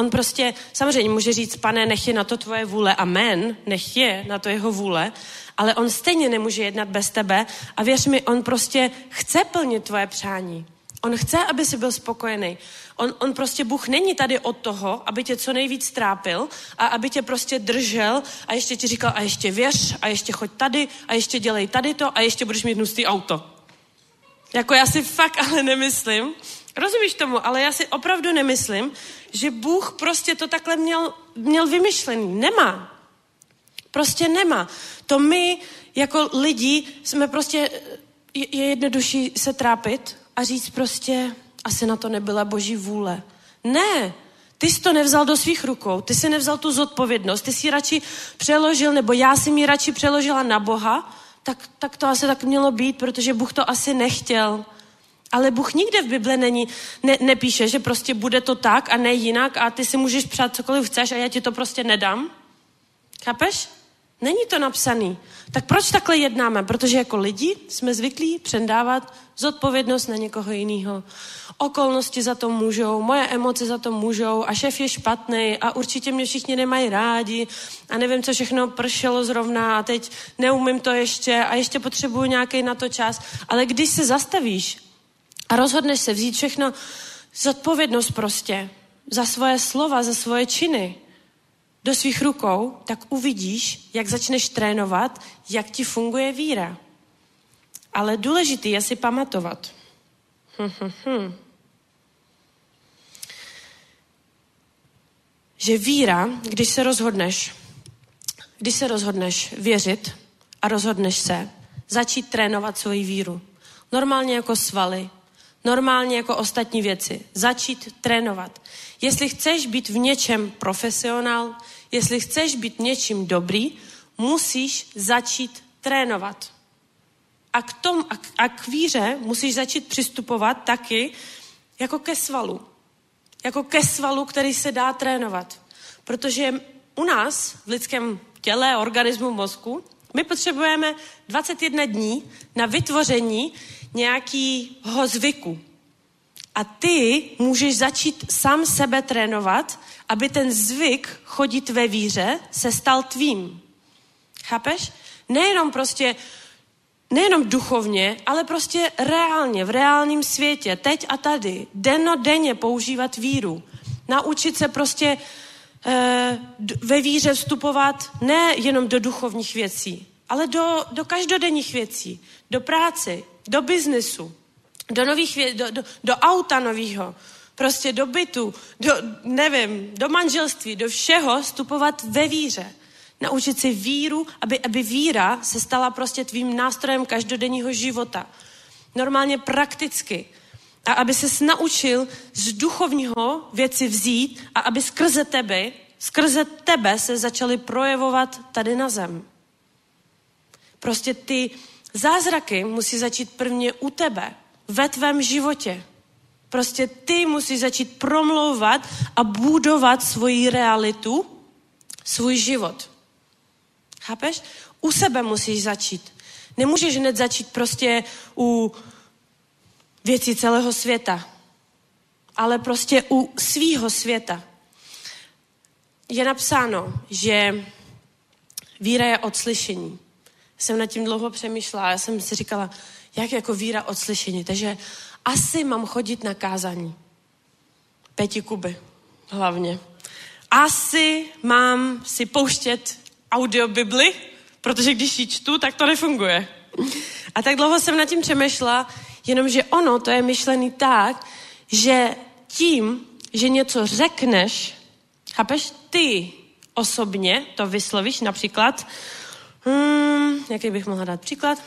On prostě samozřejmě může říct, pane, nech je na to tvoje vůle, amen, nech je na to jeho vůle, ale on stejně nemůže jednat bez tebe a věř mi, on prostě chce plnit tvoje přání. On chce, aby jsi byl spokojený. On, on prostě, Bůh není tady od toho, aby tě co nejvíc trápil a aby tě prostě držel a ještě ti říkal, a ještě věř, a ještě choď tady, a ještě dělej tady to, a ještě budeš mít nustý auto. Jako já si fakt ale nemyslím, rozumíš tomu, ale já si opravdu nemyslím, že Bůh prostě to takhle měl, měl vymyšlený. Nemá. Prostě nemá. To my jako lidi jsme prostě, je jednodušší se trápit a říct prostě, asi na to nebyla boží vůle. Ne, ty jsi to nevzal do svých rukou, ty jsi nevzal tu zodpovědnost, ty jsi radši přeložil, nebo já si mi radši přeložila na Boha, tak, tak to asi tak mělo být, protože Bůh to asi nechtěl. Ale Bůh nikde v Bible není, ne, nepíše, že prostě bude to tak a ne jinak a ty si můžeš přát cokoliv chceš a já ti to prostě nedám. Chápeš? Není to napsaný. Tak proč takhle jednáme? Protože jako lidi jsme zvyklí předávat zodpovědnost na někoho jiného. Okolnosti za to můžou, moje emoce za to můžou a šéf je špatný a určitě mě všichni nemají rádi a nevím, co všechno pršelo zrovna a teď neumím to ještě a ještě potřebuju nějaký na to čas. Ale když se zastavíš a rozhodneš se vzít všechno zodpovědnost prostě za svoje slova, za svoje činy, do svých rukou, tak uvidíš, jak začneš trénovat, jak ti funguje víra. Ale důležitý je si pamatovat. Hm, hm, hm. Že víra, když se rozhodneš, když se rozhodneš věřit a rozhodneš se začít trénovat svoji víru, normálně jako svaly, normálně jako ostatní věci, začít trénovat. Jestli chceš být v něčem profesionál, jestli chceš být něčím dobrý, musíš začít trénovat. A k, tom, a, k, a k víře musíš začít přistupovat taky jako ke svalu. Jako ke svalu, který se dá trénovat. Protože u nás v lidském těle, organismu, mozku, my potřebujeme 21 dní na vytvoření nějakého zvyku. A ty můžeš začít sám sebe trénovat, aby ten zvyk chodit ve víře se stal tvým. Chápeš? Nejenom prostě, nejenom duchovně, ale prostě reálně, v reálním světě, teď a tady, denně používat víru. Naučit se prostě e, ve víře vstupovat ne jenom do duchovních věcí, ale do, do každodenních věcí, do práce, do biznesu, do nových do, do, do auta nového, prostě do bytu, do, nevím, do manželství, do všeho vstupovat ve víře. Naučit si víru, aby, aby víra se stala prostě tvým nástrojem každodenního života. Normálně prakticky. A aby se naučil z duchovního věci vzít a aby skrze tebe, skrze tebe se začaly projevovat tady na zem. Prostě ty zázraky musí začít prvně u tebe, ve tvém životě. Prostě ty musíš začít promlouvat a budovat svoji realitu, svůj život. Chápeš? U sebe musíš začít. Nemůžeš hned začít prostě u věcí celého světa, ale prostě u svýho světa. Je napsáno, že víra je od slyšení. Jsem nad tím dlouho přemýšlela, já jsem si říkala, jak jako víra od slyšení. Takže asi mám chodit na kázání. Pěti kuby hlavně. Asi mám si pouštět audiobibli, protože když ji čtu, tak to nefunguje. A tak dlouho jsem nad tím přemýšlela, jenomže ono to je myšlený tak, že tím, že něco řekneš, chápeš, ty osobně to vyslovíš, například, hmm, jaký bych mohla dát příklad?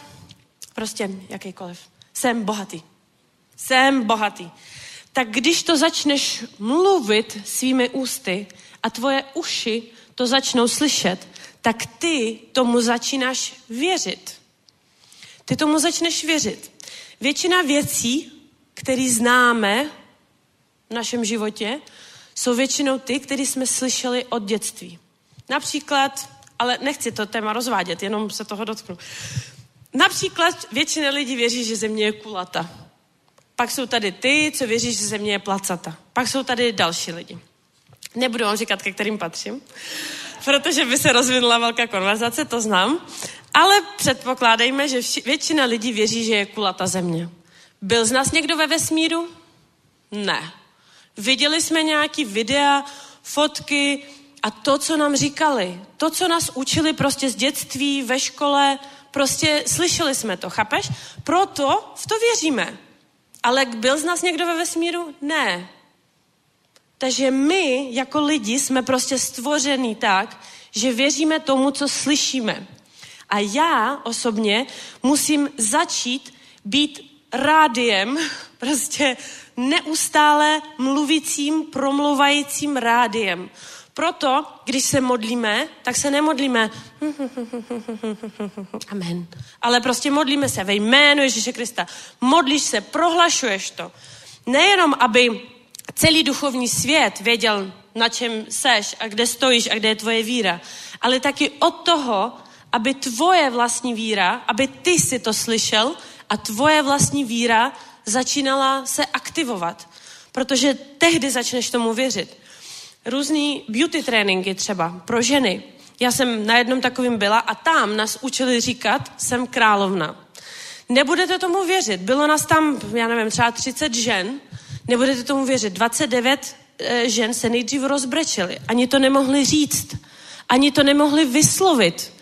Prostě jakýkoliv. Jsem bohatý jsem bohatý. Tak když to začneš mluvit svými ústy a tvoje uši to začnou slyšet, tak ty tomu začínáš věřit. Ty tomu začneš věřit. Většina věcí, které známe v našem životě, jsou většinou ty, které jsme slyšeli od dětství. Například, ale nechci to téma rozvádět, jenom se toho dotknu. Například většina lidí věří, že země je kulata. Pak jsou tady ty, co věří, že země je placata. Pak jsou tady další lidi. Nebudu vám říkat, ke kterým patřím, protože by se rozvinula velká konverzace, to znám. Ale předpokládejme, že vši, většina lidí věří, že je kulata země. Byl z nás někdo ve vesmíru? Ne. Viděli jsme nějaký videa, fotky a to, co nám říkali, to, co nás učili prostě z dětství, ve škole, prostě slyšeli jsme to, chápeš? Proto v to věříme. Ale byl z nás někdo ve vesmíru? Ne. Takže my jako lidi jsme prostě stvoření tak, že věříme tomu, co slyšíme. A já osobně musím začít být rádiem, prostě neustále mluvícím, promluvajícím rádiem. Proto, když se modlíme, tak se nemodlíme amen, ale prostě modlíme se ve jménu Ježíše Krista. Modlíš se, prohlašuješ to. Nejenom, aby celý duchovní svět věděl, na čem seš a kde stojíš a kde je tvoje víra, ale taky od toho, aby tvoje vlastní víra, aby ty si to slyšel a tvoje vlastní víra začínala se aktivovat. Protože tehdy začneš tomu věřit. Různý beauty tréninky třeba pro ženy. Já jsem na jednom takovým byla a tam nás učili říkat, jsem královna. Nebudete tomu věřit. Bylo nás tam, já nevím, třeba 30 žen. Nebudete tomu věřit. 29 e, žen se nejdřív rozbrečeli. Ani to nemohli říct. Ani to nemohli vyslovit.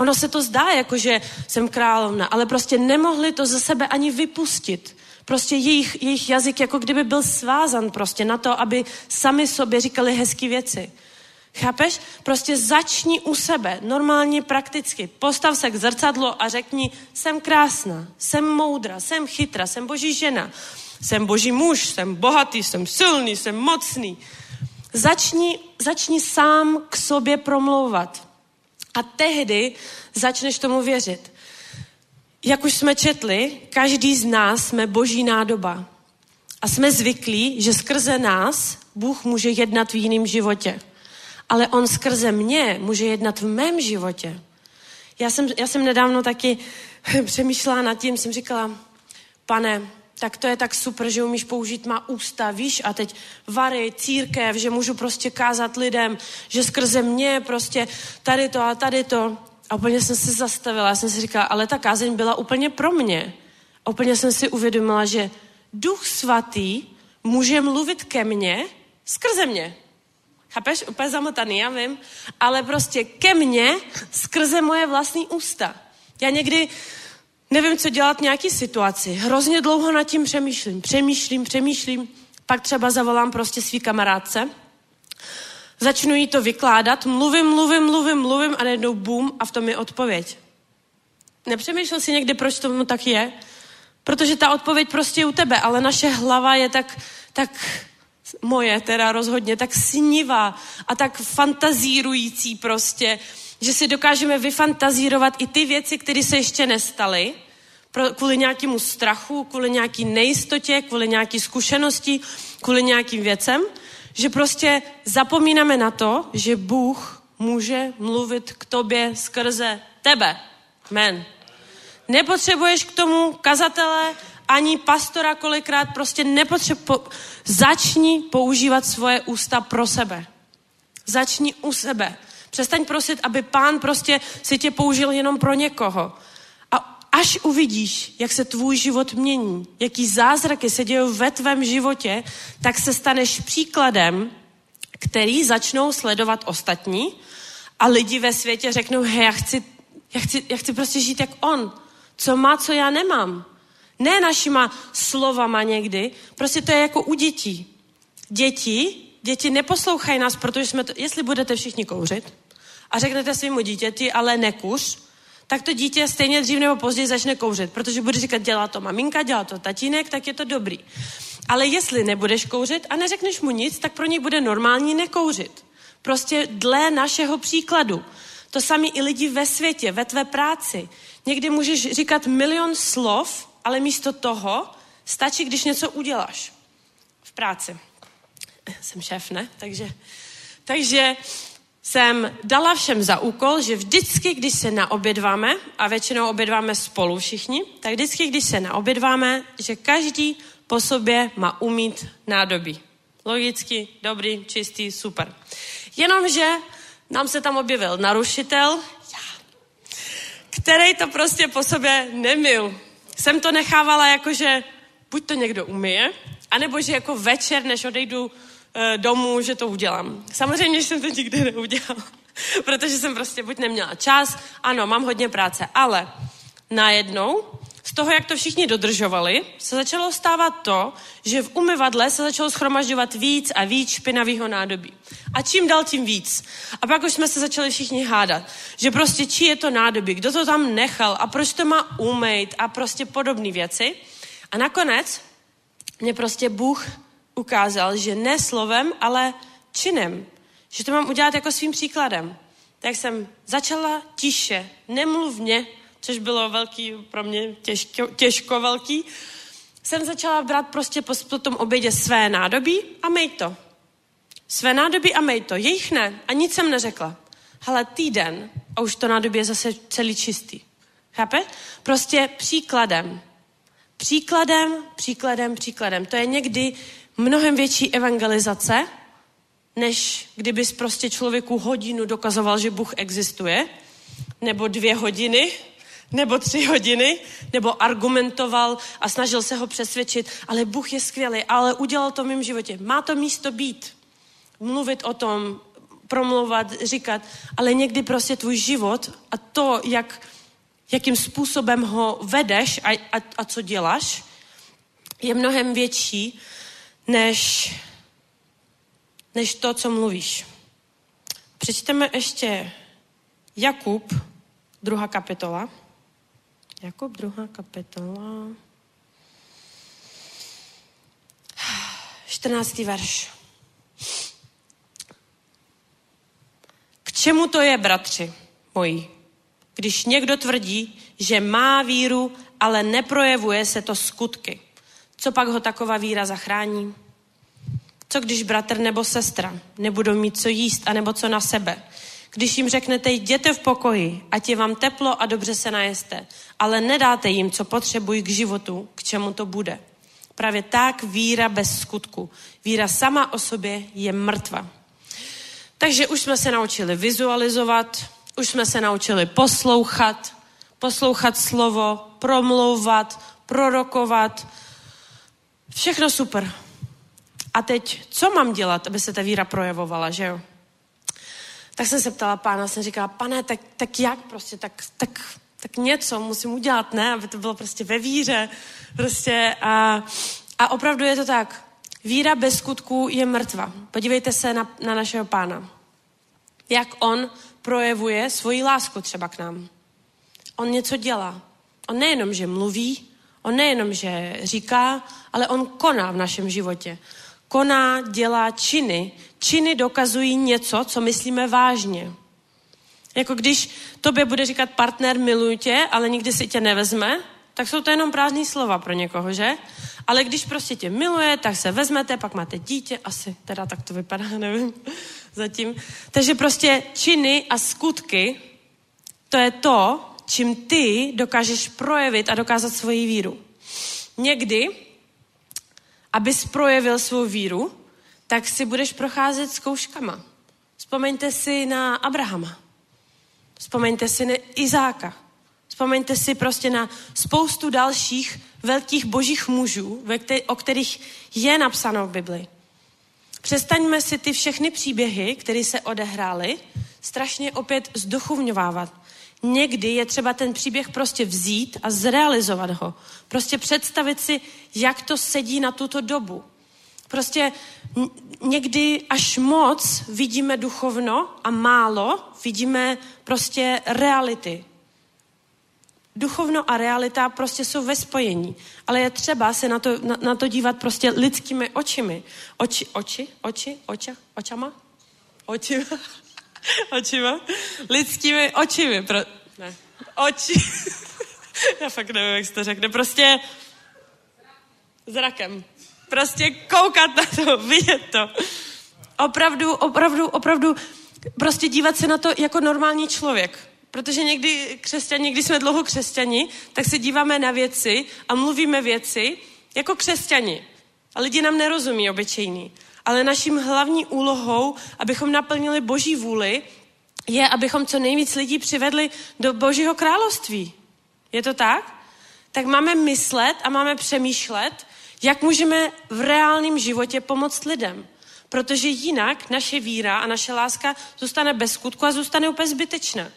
Ono se to zdá, jako že jsem královna, ale prostě nemohli to ze sebe ani vypustit. Prostě jejich, jejich jazyk jako kdyby byl svázan prostě na to, aby sami sobě říkali hezké věci. Chápeš? Prostě začni u sebe, normálně, prakticky. Postav se k zrcadlu a řekni, jsem krásná, jsem moudra, jsem chytra, jsem boží žena, jsem boží muž, jsem bohatý, jsem silný, jsem mocný. Začni, začni sám k sobě promlouvat. A tehdy začneš tomu věřit. Jak už jsme četli, každý z nás jsme boží nádoba. A jsme zvyklí, že skrze nás Bůh může jednat v jiném životě. Ale on skrze mě může jednat v mém životě. Já jsem, já jsem nedávno taky přemýšlela nad tím, jsem říkala, pane, tak to je tak super, že umíš použít má ústa, víš, a teď vary, církev, že můžu prostě kázat lidem, že skrze mě prostě tady to a tady to. A úplně jsem se zastavila, já jsem si říkala, ale ta kázeň byla úplně pro mě. A úplně jsem si uvědomila, že duch svatý může mluvit ke mně skrze mě. Chápeš? Úplně zamotaný, já vím. Ale prostě ke mně skrze moje vlastní ústa. Já někdy nevím, co dělat v nějaký situaci. Hrozně dlouho nad tím přemýšlím. Přemýšlím, přemýšlím. Pak třeba zavolám prostě svý kamarádce Začnu jí to vykládat, mluvím, mluvím, mluvím, mluvím a najednou bum a v tom je odpověď. Nepřemýšlel si někdy, proč tomu tak je? Protože ta odpověď prostě je u tebe, ale naše hlava je tak, tak moje teda rozhodně, tak snivá a tak fantazírující prostě, že si dokážeme vyfantazírovat i ty věci, které se ještě nestaly, kvůli nějakému strachu, kvůli nějaké nejistotě, kvůli nějaké zkušenosti, kvůli nějakým věcem že prostě zapomínáme na to, že Bůh může mluvit k tobě skrze tebe. Men. Nepotřebuješ k tomu kazatele ani pastora kolikrát, prostě nepotřebuji. Po... Začni používat svoje ústa pro sebe. Začni u sebe. Přestaň prosit, aby pán prostě si tě použil jenom pro někoho až uvidíš, jak se tvůj život mění, jaký zázraky se dějí ve tvém životě, tak se staneš příkladem, který začnou sledovat ostatní a lidi ve světě řeknou, hej, já chci, já chci, já chci prostě žít jak on. Co má, co já nemám. Ne našima slovama někdy, prostě to je jako u dětí. Děti, děti neposlouchají nás, protože jsme to, jestli budete všichni kouřit a řeknete svému dítěti, ale nekuř, tak to dítě stejně dřív nebo později začne kouřit, protože bude říkat, dělá to maminka, dělá to tatínek, tak je to dobrý. Ale jestli nebudeš kouřit a neřekneš mu nic, tak pro něj bude normální nekouřit. Prostě dle našeho příkladu. To samé i lidi ve světě, ve tvé práci. Někdy můžeš říkat milion slov, ale místo toho stačí, když něco uděláš v práci. Jsem šéf, ne? Takže, takže jsem dala všem za úkol, že vždycky, když se naobědváme, a většinou obědváme spolu všichni, tak vždycky, když se naobědváme, že každý po sobě má umít nádobí. Logicky, dobrý, čistý, super. Jenomže nám se tam objevil narušitel, který to prostě po sobě nemil. Jsem to nechávala jako, že buď to někdo umije, anebo že jako večer, než odejdu domů, že to udělám. Samozřejmě, že jsem to nikdy neudělala, protože jsem prostě buď neměla čas, ano, mám hodně práce, ale najednou z toho, jak to všichni dodržovali, se začalo stávat to, že v umyvadle se začalo schromažďovat víc a víc špinavého nádobí. A čím dál tím víc. A pak už jsme se začali všichni hádat, že prostě či je to nádobí, kdo to tam nechal a proč to má umýt a prostě podobné věci. A nakonec mě prostě Bůh ukázal, že ne slovem, ale činem. Že to mám udělat jako svým příkladem. Tak jsem začala tiše, nemluvně, což bylo velký, pro mě těžko, těžko velký, jsem začala brát prostě po, tom obědě své nádobí a mej to. Své nádobí a mej to. Jejich ne. A nic jsem neřekla. Ale týden a už to nádobí je zase celý čistý. Chápe? Prostě příkladem. Příkladem, příkladem, příkladem. To je někdy mnohem větší evangelizace, než kdybys prostě člověku hodinu dokazoval, že Bůh existuje, nebo dvě hodiny, nebo tři hodiny, nebo argumentoval a snažil se ho přesvědčit, ale Bůh je skvělý, ale udělal to v mém životě. Má to místo být. Mluvit o tom, promluvat, říkat, ale někdy prostě tvůj život a to, jak, jakým způsobem ho vedeš a, a, a co děláš, je mnohem větší než, než to, co mluvíš. Přečteme ještě Jakub, druhá kapitola. Jakub, druhá kapitola. 14. verš. K čemu to je, bratři moji? Když někdo tvrdí, že má víru, ale neprojevuje se to skutky. Co pak ho taková víra zachrání? Co když bratr nebo sestra nebudou mít co jíst a nebo co na sebe? Když jim řeknete, jděte v pokoji, ať je vám teplo a dobře se najeste, ale nedáte jim, co potřebují k životu, k čemu to bude. Právě tak víra bez skutku. Víra sama o sobě je mrtva. Takže už jsme se naučili vizualizovat, už jsme se naučili poslouchat, poslouchat slovo, promlouvat, prorokovat. Všechno super. A teď, co mám dělat, aby se ta víra projevovala, že jo? Tak jsem se ptala pána, jsem říkala, pane, tak, tak jak prostě, tak, tak, tak něco musím udělat, ne? Aby to bylo prostě ve víře. Prostě a, a opravdu je to tak. Víra bez skutků je mrtva. Podívejte se na, na našeho pána. Jak on projevuje svoji lásku třeba k nám. On něco dělá. On nejenom, že mluví, on nejenom, že říká, ale on koná v našem životě. Koná, dělá činy. Činy dokazují něco, co myslíme vážně. Jako když tobě bude říkat partner miluji tě, ale nikdy si tě nevezme, tak jsou to jenom prázdné slova pro někoho, že? Ale když prostě tě miluje, tak se vezmete, pak máte dítě, asi teda tak to vypadá, nevím, zatím. Takže prostě činy a skutky, to je to, čím ty dokážeš projevit a dokázat svoji víru. Někdy, abys projevil svou víru, tak si budeš procházet zkouškama. Vzpomeňte si na Abrahama. Vzpomeňte si na Izáka. Vzpomeňte si prostě na spoustu dalších velkých božích mužů, o kterých je napsáno v Bibli. Přestaňme si ty všechny příběhy, které se odehrály, strašně opět zduchovňovávat. Někdy je třeba ten příběh prostě vzít a zrealizovat ho. Prostě představit si, jak to sedí na tuto dobu. Prostě někdy až moc vidíme duchovno a málo vidíme prostě reality. Duchovno a realita prostě jsou ve spojení, ale je třeba se na to, na, na to dívat prostě lidskými očimi. Oči, oči, oči, oča, očama? Očima. očima? Lidskými očimi. Pro, ne. Oči. Já fakt nevím, jak se to řekne. Prostě zrakem. Prostě koukat na to, vidět to. Opravdu, opravdu, opravdu prostě dívat se na to jako normální člověk. Protože někdy křesťani, když jsme dlouho křesťani, tak se díváme na věci a mluvíme věci jako křesťani. A lidi nám nerozumí obyčejní. Ale naším hlavní úlohou, abychom naplnili boží vůli, je, abychom co nejvíc lidí přivedli do božího království. Je to tak? Tak máme myslet a máme přemýšlet, jak můžeme v reálném životě pomoct lidem. Protože jinak naše víra a naše láska zůstane bez skutku a zůstane úplně zbytečná.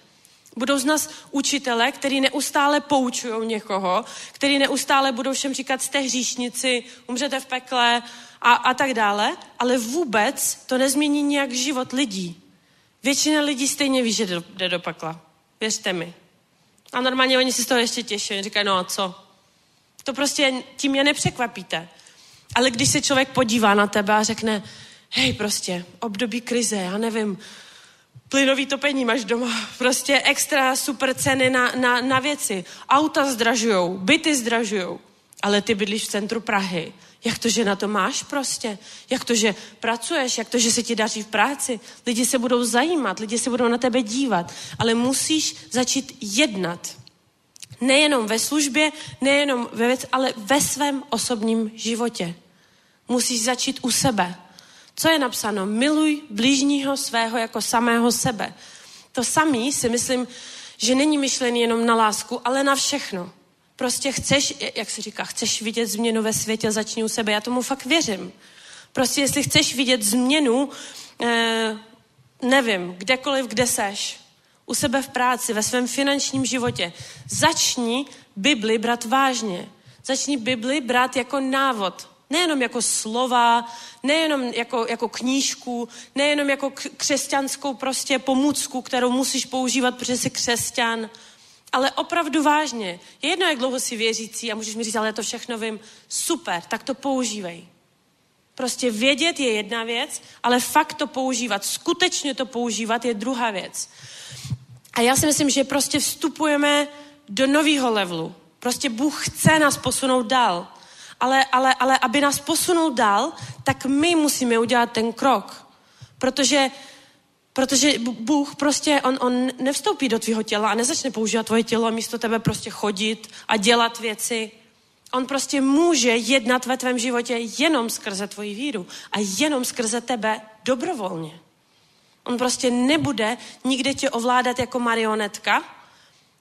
Budou z nás učitele, který neustále poučují někoho, který neustále budou všem říkat, jste hříšnici, umřete v pekle a, a tak dále, ale vůbec to nezmění nějak život lidí. Většina lidí stejně ví, že jde do, pekla. Věřte mi. A normálně oni si z toho ještě těší. Říkají, no a co? To prostě tím je nepřekvapíte. Ale když se člověk podívá na tebe a řekne, hej, prostě, období krize, já nevím, plynový topení máš doma, prostě extra super ceny na, na, na věci, auta zdražujou, byty zdražujou, ale ty bydlíš v centru Prahy, jak to, že na to máš prostě? Jak to, že pracuješ? Jak to, že se ti daří v práci? Lidi se budou zajímat, lidi se budou na tebe dívat, ale musíš začít jednat. Nejenom ve službě, nejenom ve věc, ale ve svém osobním životě. Musíš začít u sebe. Co je napsáno? Miluj blížního svého jako samého sebe. To samý si myslím, že není myšlený jenom na lásku, ale na všechno. Prostě chceš, jak se říká, chceš vidět změnu ve světě, začni u sebe. Já tomu fakt věřím. Prostě jestli chceš vidět změnu, eh, nevím, kdekoliv, kde seš, u sebe v práci, ve svém finančním životě, začni Bibli brát vážně. Začni Bibli brát jako návod. Nejenom jako slova, nejenom jako, jako knížku, nejenom jako křesťanskou prostě pomůcku, kterou musíš používat, protože jsi křesťan, ale opravdu vážně. Je jedno, jak dlouho si věřící a můžeš mi říct, ale já to všechno vím. Super, tak to používej. Prostě vědět je jedna věc, ale fakt to používat, skutečně to používat je druhá věc. A já si myslím, že prostě vstupujeme do nového levelu. Prostě Bůh chce nás posunout dál. Ale, ale, ale aby nás posunul dál, tak my musíme udělat ten krok. Protože Protože Bůh prostě, on, on nevstoupí do tvého těla a nezačne používat tvoje tělo a místo tebe prostě chodit a dělat věci. On prostě může jednat ve tvém životě jenom skrze tvoji víru a jenom skrze tebe dobrovolně. On prostě nebude nikde tě ovládat jako marionetka.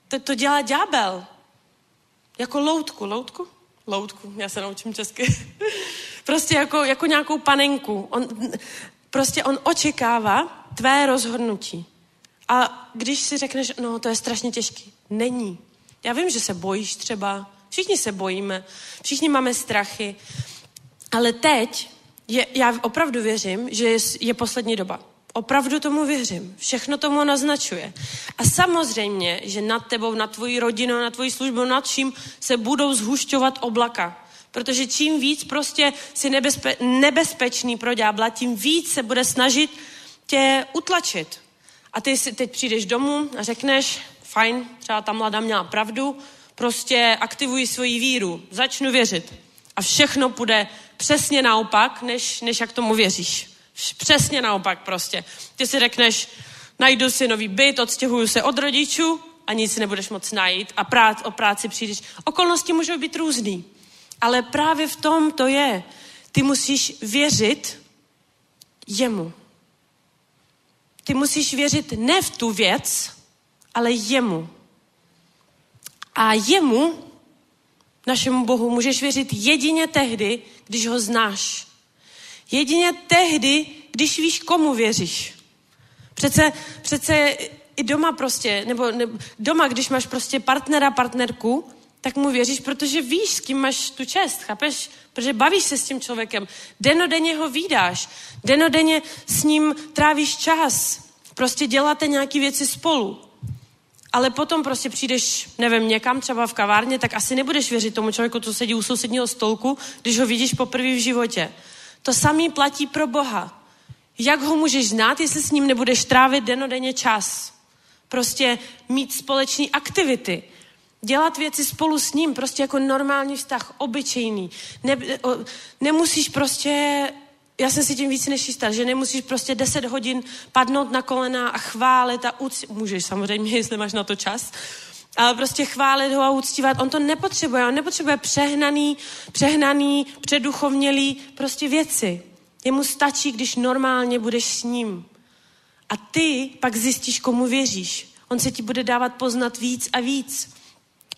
To, to dělá ďábel. Jako loutku. Loutku? Loutku, já se naučím česky. prostě jako, jako nějakou panenku. On, prostě on očekává, tvé rozhodnutí. A když si řekneš, no to je strašně těžký, není. Já vím, že se bojíš třeba, všichni se bojíme, všichni máme strachy, ale teď je, já opravdu věřím, že je, je poslední doba. Opravdu tomu věřím. Všechno tomu naznačuje. A samozřejmě, že nad tebou, nad tvojí rodinou, nad tvojí službou, nad čím se budou zhušťovat oblaka. Protože čím víc prostě si nebezpe, nebezpečný pro ďábla, tím víc se bude snažit tě utlačit. A ty si teď přijdeš domů a řekneš, fajn, třeba ta mladá měla pravdu, prostě aktivuji svoji víru, začnu věřit. A všechno půjde přesně naopak, než, než jak tomu věříš. Přesně naopak prostě. Ty si řekneš, najdu si nový byt, odstěhuju se od rodičů a nic nebudeš moc najít a prác, o práci přijdeš. Okolnosti můžou být různý. Ale právě v tom to je. Ty musíš věřit jemu. Ty musíš věřit ne v tu věc, ale jemu. A jemu, našemu Bohu, můžeš věřit jedině tehdy, když ho znáš. Jedině tehdy, když víš, komu věříš. Přece, přece i doma prostě, nebo, nebo doma, když máš prostě partnera, partnerku, tak mu věříš, protože víš, s kým máš tu čest, chápeš? Protože bavíš se s tím člověkem. Denodenně ho výdáš. Denodenně s ním trávíš čas. Prostě děláte nějaké věci spolu. Ale potom prostě přijdeš, nevím, někam třeba v kavárně, tak asi nebudeš věřit tomu člověku, co sedí u sousedního stolku, když ho vidíš poprvé v životě. To samý platí pro Boha. Jak ho můžeš znát, jestli s ním nebudeš trávit denodenně čas? Prostě mít společné aktivity Dělat věci spolu s ním, prostě jako normální vztah, obyčejný. Ne, o, nemusíš prostě, já jsem si tím víc než jistá, že nemusíš prostě deset hodin padnout na kolena a chválit a uctívat. Můžeš samozřejmě, jestli máš na to čas. Ale prostě chválit ho a uctívat, on to nepotřebuje. On nepotřebuje přehnaný, přehnaný, předuchovnělý prostě věci. Jemu stačí, když normálně budeš s ním. A ty pak zjistíš, komu věříš. On se ti bude dávat poznat víc a víc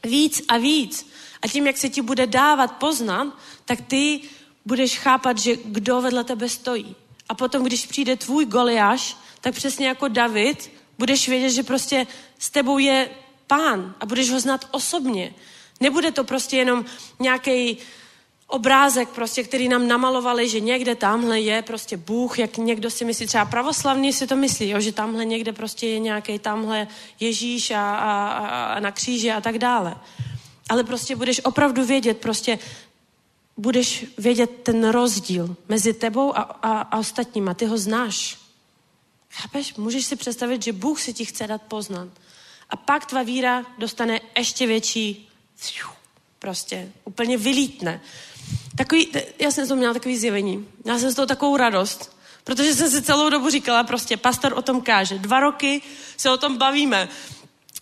víc a víc. A tím, jak se ti bude dávat poznat, tak ty budeš chápat, že kdo vedle tebe stojí. A potom, když přijde tvůj Goliáš, tak přesně jako David, budeš vědět, že prostě s tebou je pán a budeš ho znát osobně. Nebude to prostě jenom nějaký obrázek, prostě, který nám namalovali, že někde tamhle je prostě Bůh, jak někdo si myslí, třeba pravoslavní si to myslí, jo, že tamhle někde prostě je nějaký tamhle Ježíš a, a, a na kříži a tak dále. Ale prostě budeš opravdu vědět, prostě budeš vědět ten rozdíl mezi tebou a, a, a ostatníma. Ty ho znáš. Chápeš? Můžeš si představit, že Bůh si ti chce dát poznat. A pak tvá víra dostane ještě větší, prostě úplně vylítne. Takový, já jsem toho měla takový zjevení. Já jsem z toho takovou radost, protože jsem si celou dobu říkala prostě, pastor o tom káže. Dva roky se o tom bavíme.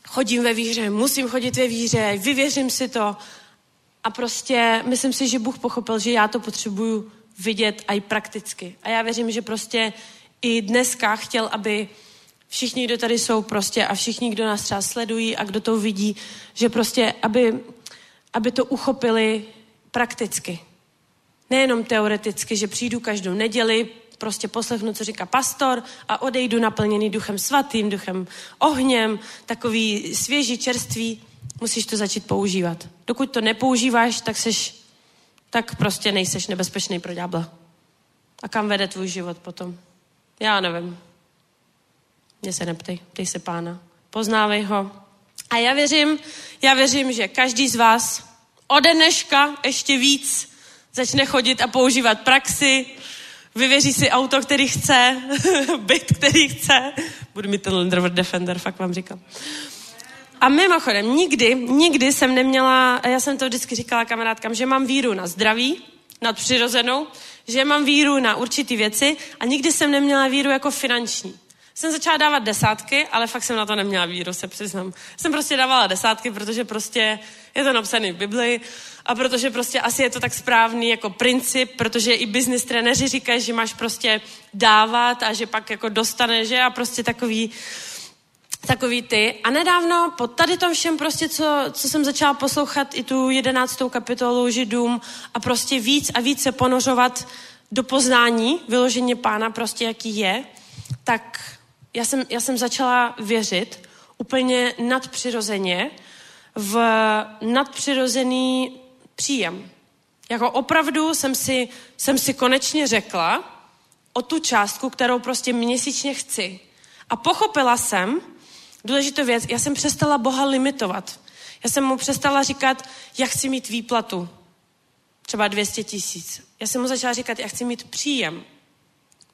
Chodím ve víře, musím chodit ve víře, vyvěřím si to. A prostě myslím si, že Bůh pochopil, že já to potřebuju vidět i prakticky. A já věřím, že prostě i dneska chtěl, aby všichni, kdo tady jsou prostě a všichni, kdo nás třeba sledují a kdo to vidí, že prostě, aby, aby to uchopili prakticky. Nejenom teoreticky, že přijdu každou neděli, prostě poslechnu, co říká pastor a odejdu naplněný duchem svatým, duchem ohněm, takový svěží, čerstvý, musíš to začít používat. Dokud to nepoužíváš, tak seš, tak prostě nejseš nebezpečný pro ďábla. A kam vede tvůj život potom? Já nevím. Mě se neptej, ptej se pána. Poznávej ho. A já věřím, já věřím, že každý z vás ode dneška ještě víc začne chodit a používat praxi, vyvěří si auto, který chce, byt, který chce. Budu mít ten Land Rover Defender, fakt vám říkám. A mimochodem, nikdy, nikdy jsem neměla, já jsem to vždycky říkala kamarádkám, že mám víru na zdraví, nadpřirozenou, že mám víru na určitý věci a nikdy jsem neměla víru jako finanční. Jsem začala dávat desátky, ale fakt jsem na to neměla víru, se přiznám. Jsem prostě dávala desátky, protože prostě je to napsané v Biblii a protože prostě asi je to tak správný jako princip, protože i business trenéři říkají, že máš prostě dávat a že pak jako dostane, že a prostě takový, takový ty. A nedávno po tady tom všem prostě, co, co jsem začala poslouchat i tu jedenáctou kapitolu Židům a prostě víc a víc se ponořovat do poznání vyloženě pána prostě, jaký je, tak já jsem, já jsem začala věřit úplně nadpřirozeně v nadpřirozený příjem. Jako opravdu jsem si, jsem si konečně řekla o tu částku, kterou prostě měsíčně chci. A pochopila jsem, důležitou věc, já jsem přestala Boha limitovat. Já jsem mu přestala říkat, já chci mít výplatu. Třeba 200 tisíc. Já jsem mu začala říkat, já chci mít příjem.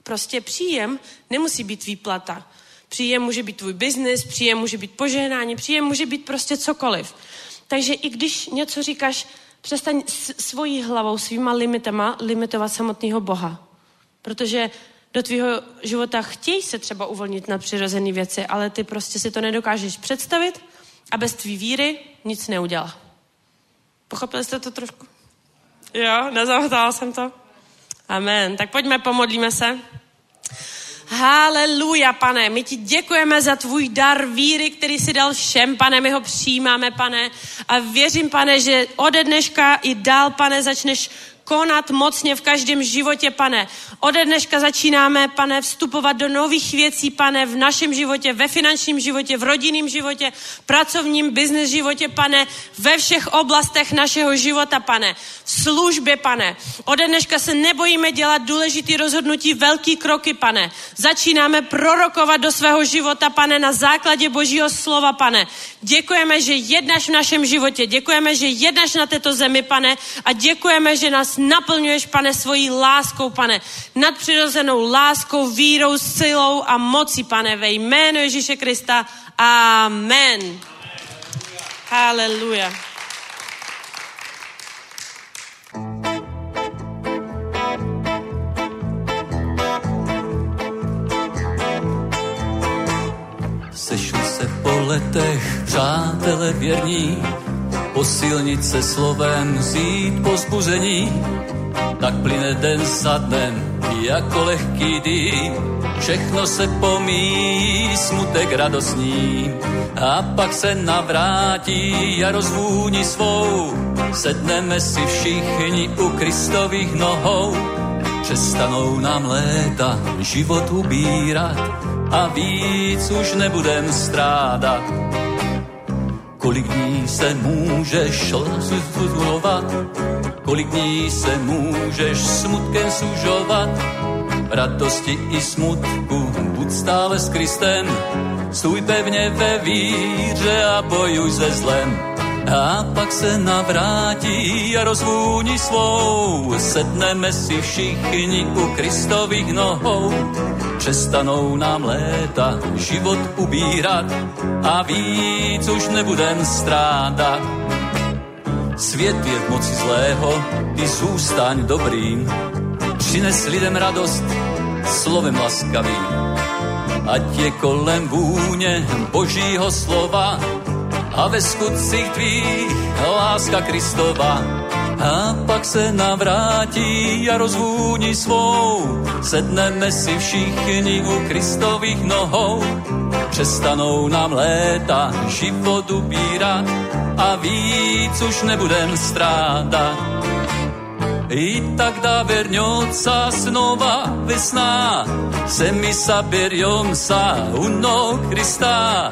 Prostě příjem nemusí být výplata. Příjem může být tvůj biznis, příjem může být požehnání, příjem může být prostě cokoliv. Takže i když něco říkáš, přestaň svojí hlavou, svýma limitama limitovat samotného Boha. Protože do tvýho života chtějí se třeba uvolnit na přirozené věci, ale ty prostě si to nedokážeš představit a bez tvý víry nic neudělá. Pochopili jste to trošku? Jo, nezahotala jsem to. Amen. Tak pojďme, pomodlíme se. Haleluja, pane, my ti děkujeme za tvůj dar víry, který si dal všem, pane, my ho přijímáme, pane, a věřím, pane, že ode dneška i dál, pane, začneš konat mocně v každém životě, pane. Ode dneška začínáme, pane, vstupovat do nových věcí, pane, v našem životě, ve finančním životě, v rodinném životě, pracovním, business životě, pane, ve všech oblastech našeho života, pane. V službě, pane. Ode dneška se nebojíme dělat důležitý rozhodnutí, velký kroky, pane. Začínáme prorokovat do svého života, pane, na základě Božího slova, pane. Děkujeme, že jednáš v našem životě, děkujeme, že jednáš na této zemi, pane, a děkujeme, že nás naplňuješ, pane, svojí láskou, pane, nadpřirozenou láskou, vírou, silou a mocí, pane, ve jménu Ježíše Krista. Amen. Haleluja. Sešli se po letech, přátelé věrní, posilnit se slovem, vzít pozbuzení, tak plyne den za dnem, jako lehký dým. Všechno se pomíjí, smutek radostní, a pak se navrátí a rozvůní svou. Sedneme si všichni u Kristových nohou, přestanou nám léta život ubírat a víc už nebudem strádat Kolik dní se můžeš rozuzlovat, kolik dní se můžeš smutkem sužovat, radosti i smutku, buď stále s Kristem, stůj pevně ve víře a bojuj se zlem. a pak se navrátí a rozvůni svou. Sedneme si všichni u Kristových nohou, přestanou nám léta život ubírat a víc už nebudem strádat. Svět je v moci zlého, ty zůstaň dobrým, přines lidem radost slovem laskavým. Ať je kolem vůně božího slova, a ve skutcích tvých láska Kristova. A pak se navrátí a rozvůni svou, sedneme si všichni u Kristových nohou. Přestanou nám léta život ubírat a víc už nebudem strádat. I tak da verňoca snova vesná, se mi saberiom sa uno Krista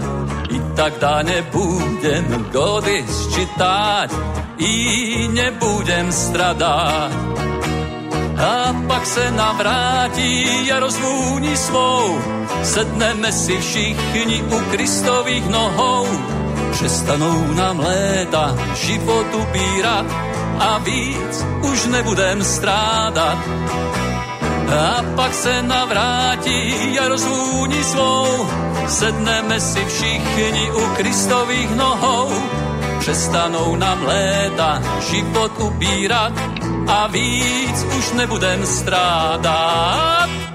i тогда не будем годы считать i nebudem strada. A pak se navrátí a rozvůní svou, sedneme si všichni u Kristových nohou. Přestanou nám léta život ubírat a víc už nebudem strádat. A pak se navrátí a rozvůní svou, sedneme si všichni u Kristových nohou přestanou nám léta život ubírat a víc už nebudem strádat.